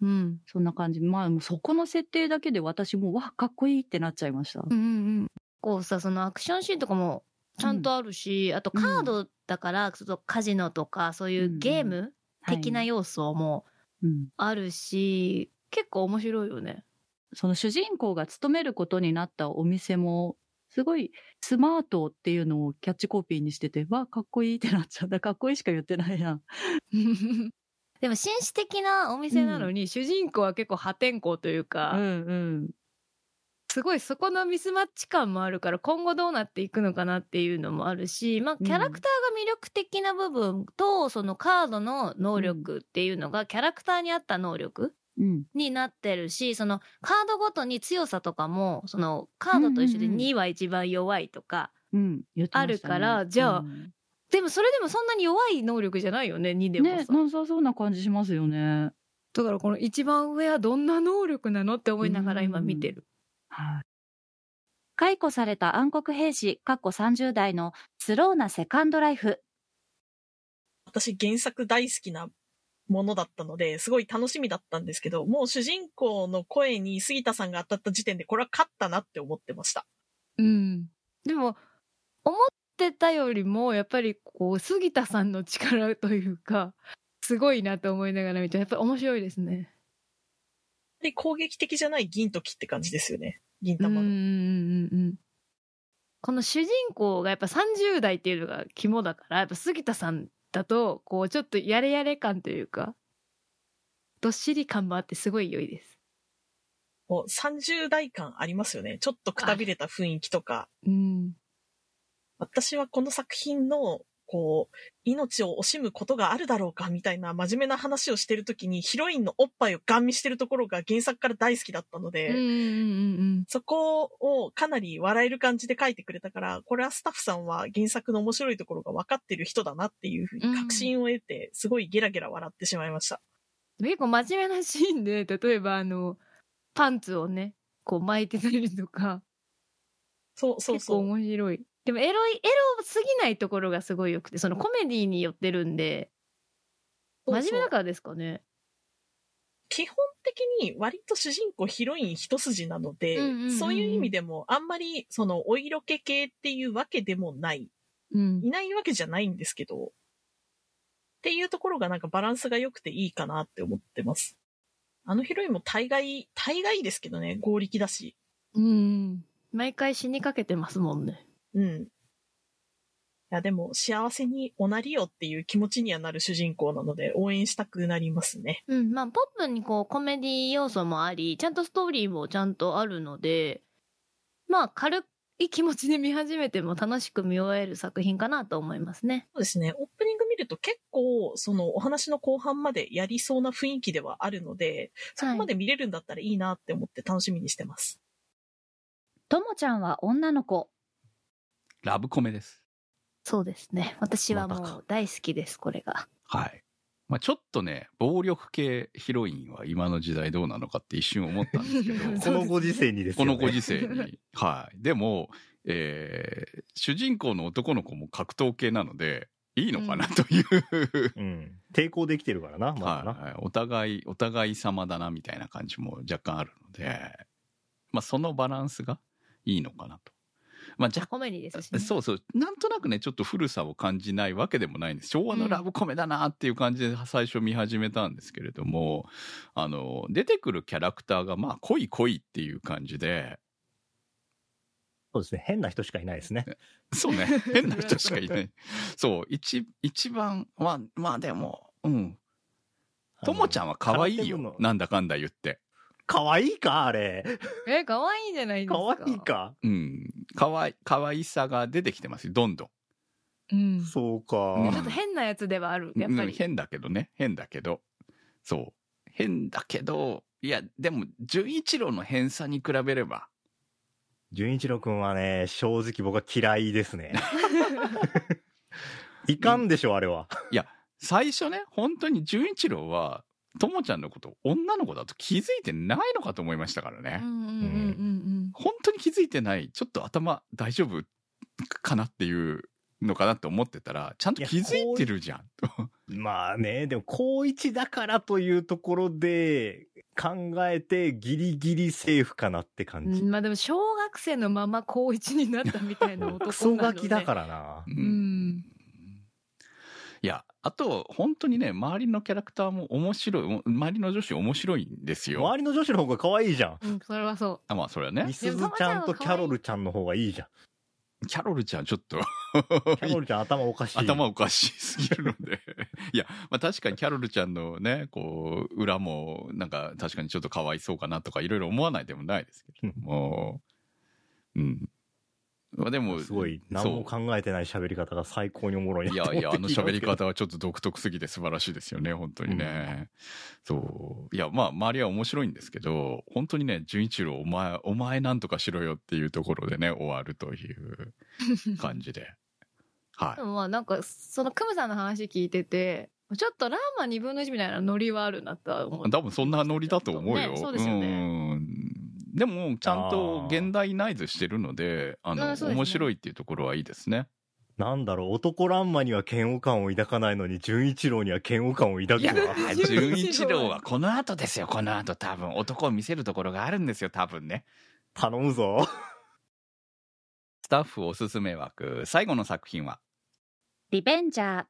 うんそんな感じ。まあ、もうそこの設定だけで私も、わ、かっこいいってなっちゃいました。うんうんうんこうさそのアクションシーンとかもちゃんとあるし、あとカードだから、ちょっとカジノとかそういうゲーム的な要素もうん。あるし、結構面白いよね。その主人公が勤めることになったお店も、すごいスマートっていうのをキャッチコピーにしてて、わ、かっこいいってなっちゃった。かっこいいしか言ってないやん。(laughs) でも紳士的なお店なのに、主人公は結構破天荒というか、うんうん。すごいそこのミスマッチ感もあるから今後どうなっていくのかなっていうのもあるし、まあ、キャラクターが魅力的な部分と、そのカードの能力っていうのがキャラクターに合った能力うん。になってるしそのカードごとに強さとかもそのカードと一緒でうんうんうん2は一番弱いとか、あるからじゃあうん。でもそれでもそんなに弱い能力じゃないよね2でもね、さ、なさそうな感じしますよね。だからこの一番上はどんな能力なのって思いながら今見てる。はい。解雇された暗黒兵士、かっこ30代のスローなセカンドライフ。私原作大好きなものだったので、すごい楽しみだったんですけど、もう主人公の声に杉田さんが当たった時点で、これは勝ったなって思ってました。うん。でも、思ってたよりも、やっぱりこう、杉田さんの力というか、すごいなと思いながら見て、やっぱり面白いですね。で、攻撃的じゃない銀時って感じですよね。銀うんうん。うんうん。この主人公がやっぱ30代っていうのが肝だから、やっぱ杉田さんだと、こう、ちょっとやれやれ感というか、どっしり感もあってすごい良いです。もう30代感ありますよね。ちょっとくたびれた雰囲気とか。うん。私はこの作品の、こう、命を惜しむことがあるだろうかみたいな真面目な話をしてるときに、ヒロインのおっぱいをガン見してるところが原作から大好きだったので、うんうんうんそこをかなり笑える感じで書いてくれたから、これはスタッフさんは原作の面白いところが分かってる人だなっていうふうに確信を得て、すごいゲラゲラ笑ってしまいました。うん。結構真面目なシーンで、例えばあの、パンツをね、こう巻いてたりとか、そうそう結構そう。面白い。でもエロい、エロすぎないところがすごい良くて、そのコメディに寄ってるんで、そうそう真面目だからですかね。基本的に割と主人公ヒロイン一筋なので、うんうんうんうんそういう意味でもあんまりそのお色気系っていうわけでもない。うん。いないわけじゃないんですけど、っていうところがなんかバランスが良くていいかなって思ってます。あのヒロインも大概、大概ですけどね、合力だし。うん。毎回死にかけてますもんね。うん。いや、でも幸せにおなりよっていう気持ちにはなる主人公なので応援したくなりますね。うん。まあ、ポップにこう、コメディ要素もあり、ちゃんとストーリーもちゃんとあるので、まあ、軽い気持ちで見始めても楽しく見終える作品かなと思いますね。そうですね。オープニング見ると結構、そのお話の後半までやりそうな雰囲気ではあるので、そこまで見れるんだったらいいなって思って楽しみにしてます。ともちゃんは女の子。ラブコメです。そうですね。私はもう大好きです、これが。はい。まあ、ちょっとね、暴力系ヒロインは今の時代どうなのかって一瞬思ったんですけど、(laughs) このご時世にですよね。このご時世に。(laughs) はい。でも、えー主人公の男の子も格闘系なので、いいのかなという、うん。抵抗できてるからな、まだな。はいはい、お互い、お互い様だなみたいな感じも若干あるので、まあそのバランスがいいのかなと。まあ若コメディですしね。そうそう。なんとなくね、ちょっと古さを感じないわけでもないんです。昭和のラブコメだなっていう感じで最初見始めたんですけれども、あの、出てくるキャラクターがまあ濃い濃いっていう感じで、そうですね。変な人しかいないですね。そうね。変な人しかいない。(laughs) そう。一、一番、まあ、まあでも、うん。ともちゃんは可愛いよ。なんだかんだ言って。可愛いかあれ。え、可愛いじゃないですか。可愛いか？うん。可愛い、可愛さが出てきてますよ。どんどん。うん。ちそうか。うんょっと変なやつではある。やっぱり。うん変だけどね。変だけど。そう。変だけど、いや、でも、純一郎の偏差に比べれば、純一郎くんはね、正直僕は嫌いですね。(laughs) (laughs) いかんでしょ、あれは。最初ね、本当に純一郎は、ともちゃんのこと、女の子だと気づいてないのかと思いましたからね。本当に気づいてない、ちょっと頭大丈夫 (laughs) かなっていうのかなって思ってたら、ちゃんと気づいてるじゃん。まあね、でも高一だからというところで考えてギリギリセーフかなって感じ。うん。まあでも小学生のまま高一になったみたいな男なので。クソガキだからな。ううんあと、本当にね、周りのキャラクターも面白い、周りの女子面白いんですよ。周りの女子の方が可愛いじゃん。うん、それはそあ、まあ、それはねみ。すずちゃんとキャロルちゃんの方がいいじゃん。キャロルちゃん、ちょっと、(laughs) キャロルちゃん頭おかしい。頭おかしすぎるので。いや、まあ確かにキャロルちゃんのね、こう、裏も、なんか確かにちょっとかわいそうかなとかいろいろ思わないでもないですけども、うん。まあでも、すごい、何も考えてない喋り方が最高におもろいなと思っていやいや、あの喋り方はちょっと独特すぎて素晴らしいですよね、本当にね。そう。いや、まあ、周りは面白いんですけど、本当にね、純一郎、お前、お前なんとかしろよっていうところでね、終わるというう。感じで。(laughs) はでもまあなんか、そのクムさんの話聞いてて、ちょっとラーマ2分の1みたいなノリはあるなとは思っい。て。多分そんなノリだと思うよ。ねそうですよねうんでも、ちゃんと現代ナイズしてるので、あの、あね面白いっていうところはいいですね。なんだろう、男ランマには嫌悪感を抱かないのに、純一郎には嫌悪感を抱くわ。純一郎はこの後ですよ、この後多分。男を見せるところがあるんですよ、多分ね。頼むぞ。スタッフおすすめ枠、最後の作品は、リベンジャー。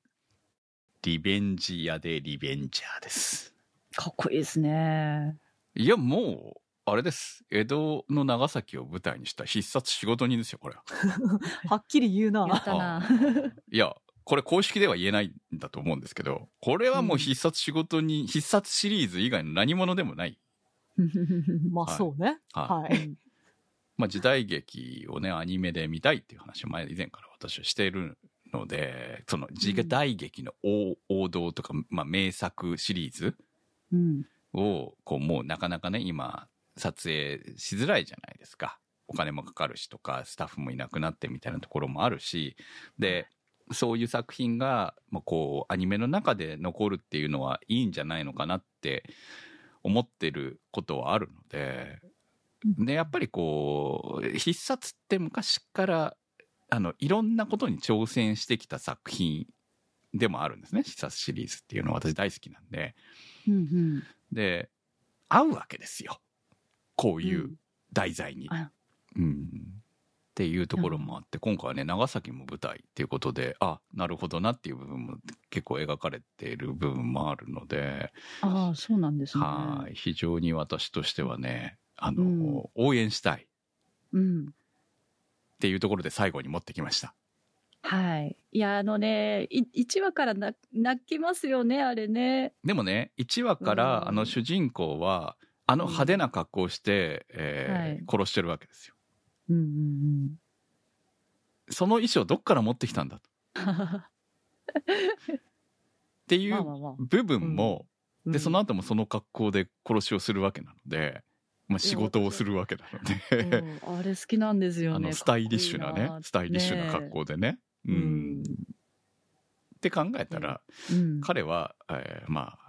リベンジ屋でリベンジャーです。かっこいいですね。いや、もう、あれです。江戸の長崎を舞台にした必殺仕事人ですよ、これ。(laughs) はっきり言うな。言ったな。いや、これ公式では言えないんだと思うんですけど、これはもう必殺仕事人、必殺シリーズ以外の何者でもない。(laughs) まあそうね。ははい。まあ時代劇をね、アニメで見たいっていう話を前、以前から私はしているので、その時代劇の王,、王道とか、まあ名作シリーズうん。を、こうもうなかなかね、今、撮影しづらいじゃないですか。お金もかかるしとか、スタッフもいなくなってみたいなところもあるし、で、そういう作品が、まあ、こう、アニメの中で残るっていうのはいいんじゃないのかなって思ってることはあるので、で、やっぱりこう、必殺って昔から、あの、いろんなことに挑戦してきた作品でもあるんですね。必殺シリーズっていうのは私大好きなんで。うんうん。で、合うわけですよ。こういう題材に。あうん。っていうところもあって、今回はね、長崎も舞台っていうことで、あ、なるほどなっていう部分も結構描かれている部分もあるので、ああ、そうなんですね。はい。非常に私としてはね、あの、うん応援したいっうん。ていうところで最後に持ってきました。はい。いや、あのね、い1話からな泣きますよね、あれね。でもね、1話から、うんあの主人公は、あの派手な格好をして、えーはい殺してるわけですよ。うんうんその衣装どっから持ってきたんだ。(laughs) っていうまあまあまあ。部分も、で、その後、後もその格好で殺しをするわけなので、まあ仕事をするわけなので、うんあれ好きなんですよね。あの、スタイリッシュなねスタイリッシュな格好でね。うん。うんっって考えたら、うん彼は、えーまあ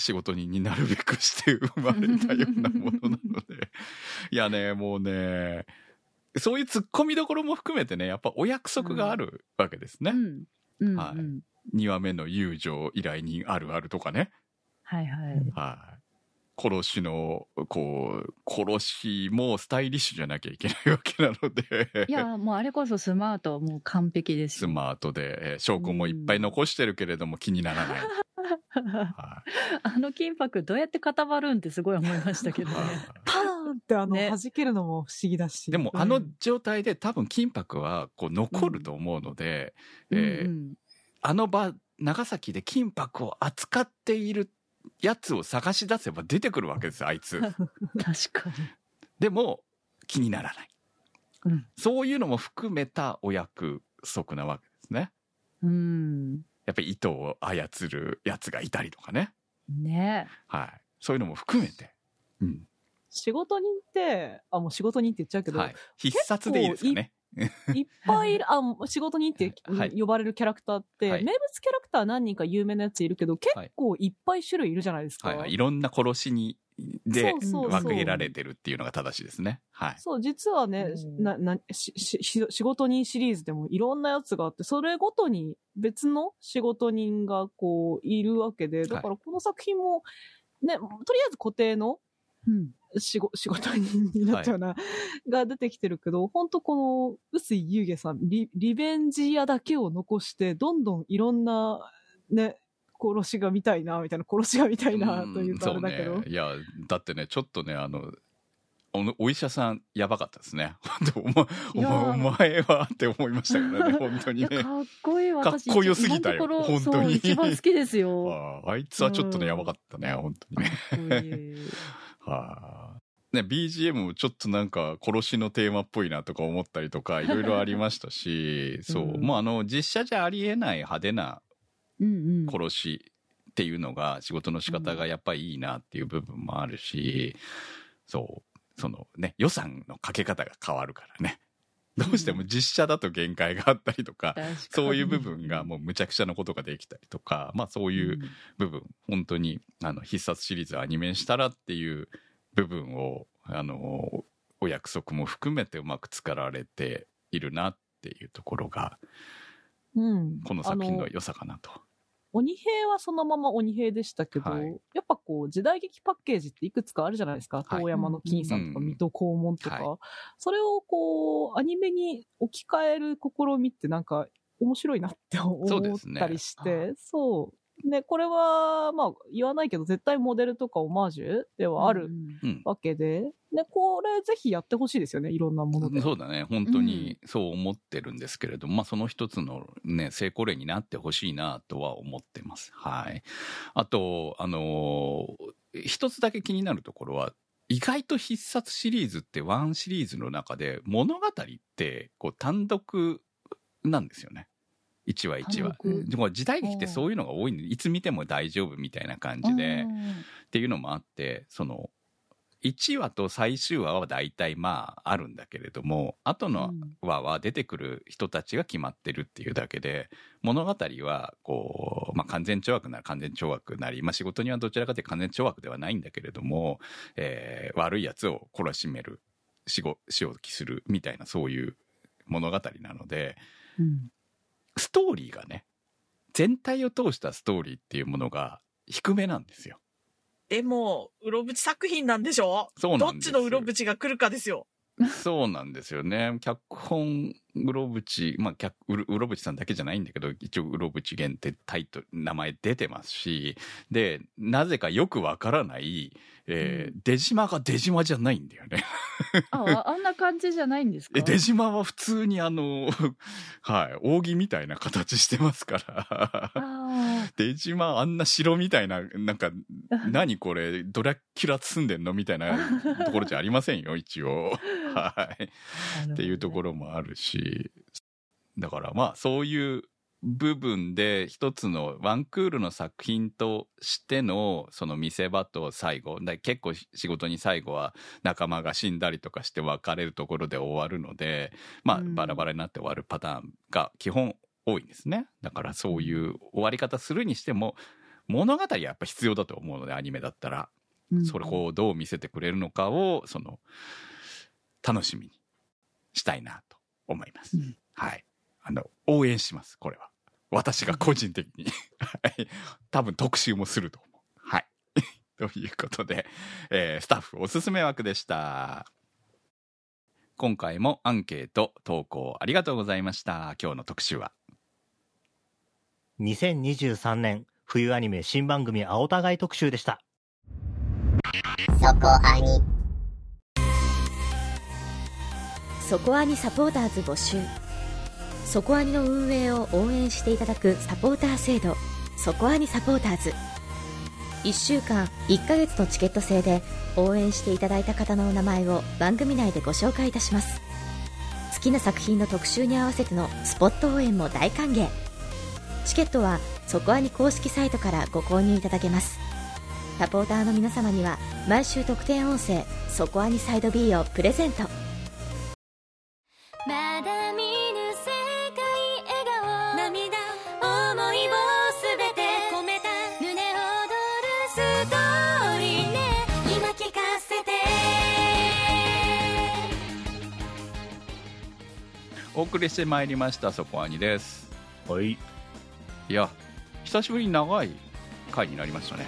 仕事人になるべくして生まれたようなものなので。(laughs) いやねもうねそういうツッコミどころも含めてねやっぱお約束があるわけですね、うん。うんはいうん。2話目の友情依頼人あるあるとかね。はいはい。はい。殺しのこう殺しもスタイリッシュじゃなきゃいけないわけなので。いや、もうあれこそスマートはもう完璧ですよ。スマートで、えー証拠もいっぱい残してるけれども気にならない、はあの金箔どうやって固まるんってすごい思いましたけどね。パーンってあの、ね弾けるのも不思議だし。でもあの状態で多分金箔はこう残ると思うので、えーうんうんあの場長崎で金箔を扱っているやつを探し出せば出てくるわけですよあいつ (laughs) 確かに。でも気にならない、うんそういうのも含めたお約束なわけですねうん。やっぱり糸を操るやつがいたりとかね。ね。はい。そういうのも含めて、うん。仕事人って、あ、もう仕事人って言っちゃうけど、はい、必殺でいいですかね。いっぱいいる、あ、仕事人って (laughs) はい。呼ばれるキャラクターって、はい。名物キャラクター何人か有名なやついるけど、結構いっぱい種類いるじゃないですか。はいはい、いろんな殺しにでそうそうそう。分けられてるっていうのが正しいですね。はい。そう、実はね、うん。な、な、し、し、し仕事人シリーズでもいろんなやつがあって、それごとに別の仕事人がこう、いるわけで、だからこの作品も、ね、とりあえず固定のうん。仕事、(laughs) 仕事人になっちゃうな、が出てきてるけど、本当この、臼井優下さんリ、リベンジ屋だけを残して、どんどんいろんな、ね、殺しが見たいな、みたいな、殺しが見たいな、というとあれだけど。ね。いやだってねちょっとねあのお医者さんやばかったですね。(laughs) お前お前お前はって思いましたからね (laughs) (laughs) 本当にね。かっこいい。私かっこよすぎたよ本当に。一番好きですよ。あーあいつはちょっとねうん。やばかったね本当にね。はあね BGM もちょっとなんか殺しのテーマっぽいなとか思ったりとかいろいろありましたしそう、うん。もうあの実写じゃありえない派手な。殺しっていうのが仕事の仕方がやっぱりいいなっていう部分もあるし、そうそのね予算のかけ方が変わるからね。どうしても実写だと限界があったりとか、確かに。そういう部分がもうむちゃくちゃなことができたりとかまあそういう部分、本当にあの必殺シリーズアニメにしたらっていう部分をあのお約束も含めてうまく作られているなっていうところがうん。この作品あの良さかなと。鬼平はそのまま鬼平でしたけど、はい。やっぱこう時代劇パッケージっていくつかあるじゃないですか。はい。遠山の金さんとかうん水戸黄門とか、はそれをこうアニメに置き換える試みってなんか面白いなって思ったりして、そう。ね、これは、まあ、言わないけど、絶対モデルとかオマージュではあるうんわけで、ね、これぜひやってほしいですよね、いろんなもので。そうだね。本当にそう思ってるんですけれども、まあその一つのね成功例になってほしいなとは思ってます。はい。あとあのー一つだけ気になるところは意外と必殺シリーズってワンシリーズの中で物語ってこう単独なんですよね1話1話。でも時代劇ってそういうのが多いんでいつ見ても大丈夫みたいな感じで。っていうのもあってその1話と最終話は大体まああるんだけれども後の話は出てくる人たちが決まってるっていうだけで物語はこう、まあ、完全懲悪なら完全懲悪なり、まあ、仕事にはどちらかというと完全懲悪ではないんだけれども、えー悪いやつを懲らしめる仕事仕置きするみたいなそういう物語なのでうんストーリーがね全体を通したストーリーっていうものが低めなんですよ。でも、うろぶち作品なんでしょ？そうなんですどっちのうろぶちが来るかですよ。そうなんですよね。脚本、うろぶち、まあ、脚うろぶちさんだけじゃないんだけど、一応、うろぶち限定タイトル、名前出てますし、で、なぜかよくわからない、えー出島が出島じゃないんだよね。あああんな感じじゃないんですか？え出島は普通にあの、はい、扇みたいな形してますから。あ出島あんな城みたいな、なんか、何これ、ドラキュラ住んでんのみたいな (laughs) ところじゃありませんよ、一応。(laughs) はい。あっていうところもあるし。だからまあそういう部分で一つのワンクールの作品としてのその見せ場と最後だ結構仕事に最後は仲間が死んだりとかして別れるところで終わるのでまあうん。バラバラになって終わるパターンが基本多いんですね。だからそういう終わり方するにしても、物語はやっぱ必要だと思うので、アニメだったら。うんそれをどう見せてくれるのかを、その、楽しみにしたいなと思います。うんはい。あの、応援します、これは。私が個人的に。はい。多分特集もすると思う。はい。(laughs) ということで、えースタッフおすすめ枠でした。今回もアンケート投稿ありがとうございました。今日の特集は。2023年冬アニメ新番組青互い特集でした。そこアニ。そこアニサポーターズ募集。そこアニの運営を応援していただくサポーター制度。そこアニサポーターズ。1週間1ヶ月のチケット制で応援していただいた方のお名前を番組内でご紹介いたします。好きな作品の特集に合わせてのスポット応援も大歓迎チケットはそこアニ公式サイトからご購入いただけます。サポーターの皆様には毎週特典音声「そこアニサイド B」をプレゼント。まだ見ぬ世界笑顔。涙思いをすべて込めた。胸躍るストーリーね。今聞かせて。お送りしてまいりました、そこアニです。はい。いや、久しぶりに長い回になりましたね。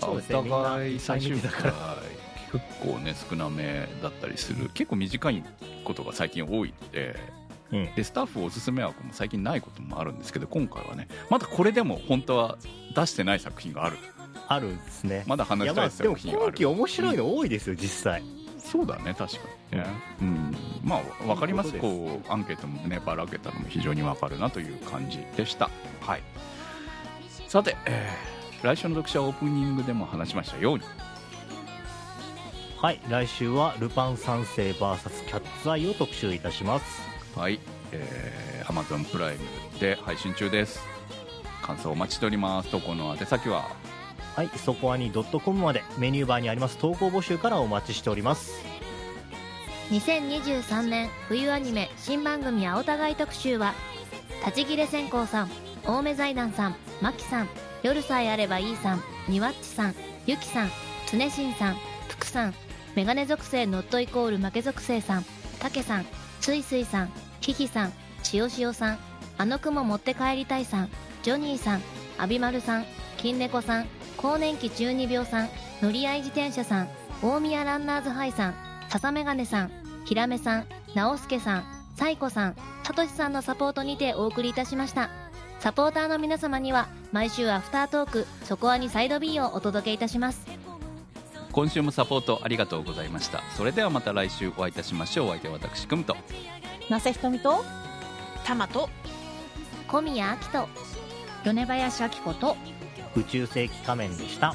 そうですねお互い最終回、結構ね、少なめだったりする。結構短いことが最近多いので、うん。でスタッフおすすめ枠も最近ないこともあるんですけど今回はねまだこれでも本当は出してない作品があるあるんですね。まだ話したいいやまあでも作品がある今期面白いの多いですよ、実際。そうだね確かに。ね。うん。まあわかります。こうアンケートもねばらけたのも非常にわかるなという感じでした。はい。さて、えー来週の読者オープニングでも話しましたように。はい。来週はルパン三世 VS キャッツアイを特集いたします。はい、えー、Amazon プライムで配信中です。感想お待ちしております。どこの宛先ははい。そこアニ .com までメニューバーにあります投稿募集からお待ちしております。2023年冬アニメ新番組青互い特集は立ち切れ線香さん青梅財団さんマキさん夜さえあればいいさんにわっちさんゆきさんつねしんさん福さんメガネ属性ノットイコール負け属性さんたけさんついすいさんひひさんしおしおさんあの雲持って帰りたいさんジョニーさんアビマルさん金猫さん更年期中二病さん乗り合い自転車さん大宮ランナーズハイさん笹メガネさんひらめさん、なおすけさん、さいこさん、さとしさんのサポートにてお送りいたしました。サポーターの皆様には、毎週アフタートーク、そこアにサイド B をお届けいたします。今週もサポートありがとうございましたそれではまた来週お会いいたしましょうお相手は私くむとなせひとみとタマと小宮明と、米林明子と宇宙世紀仮面でした。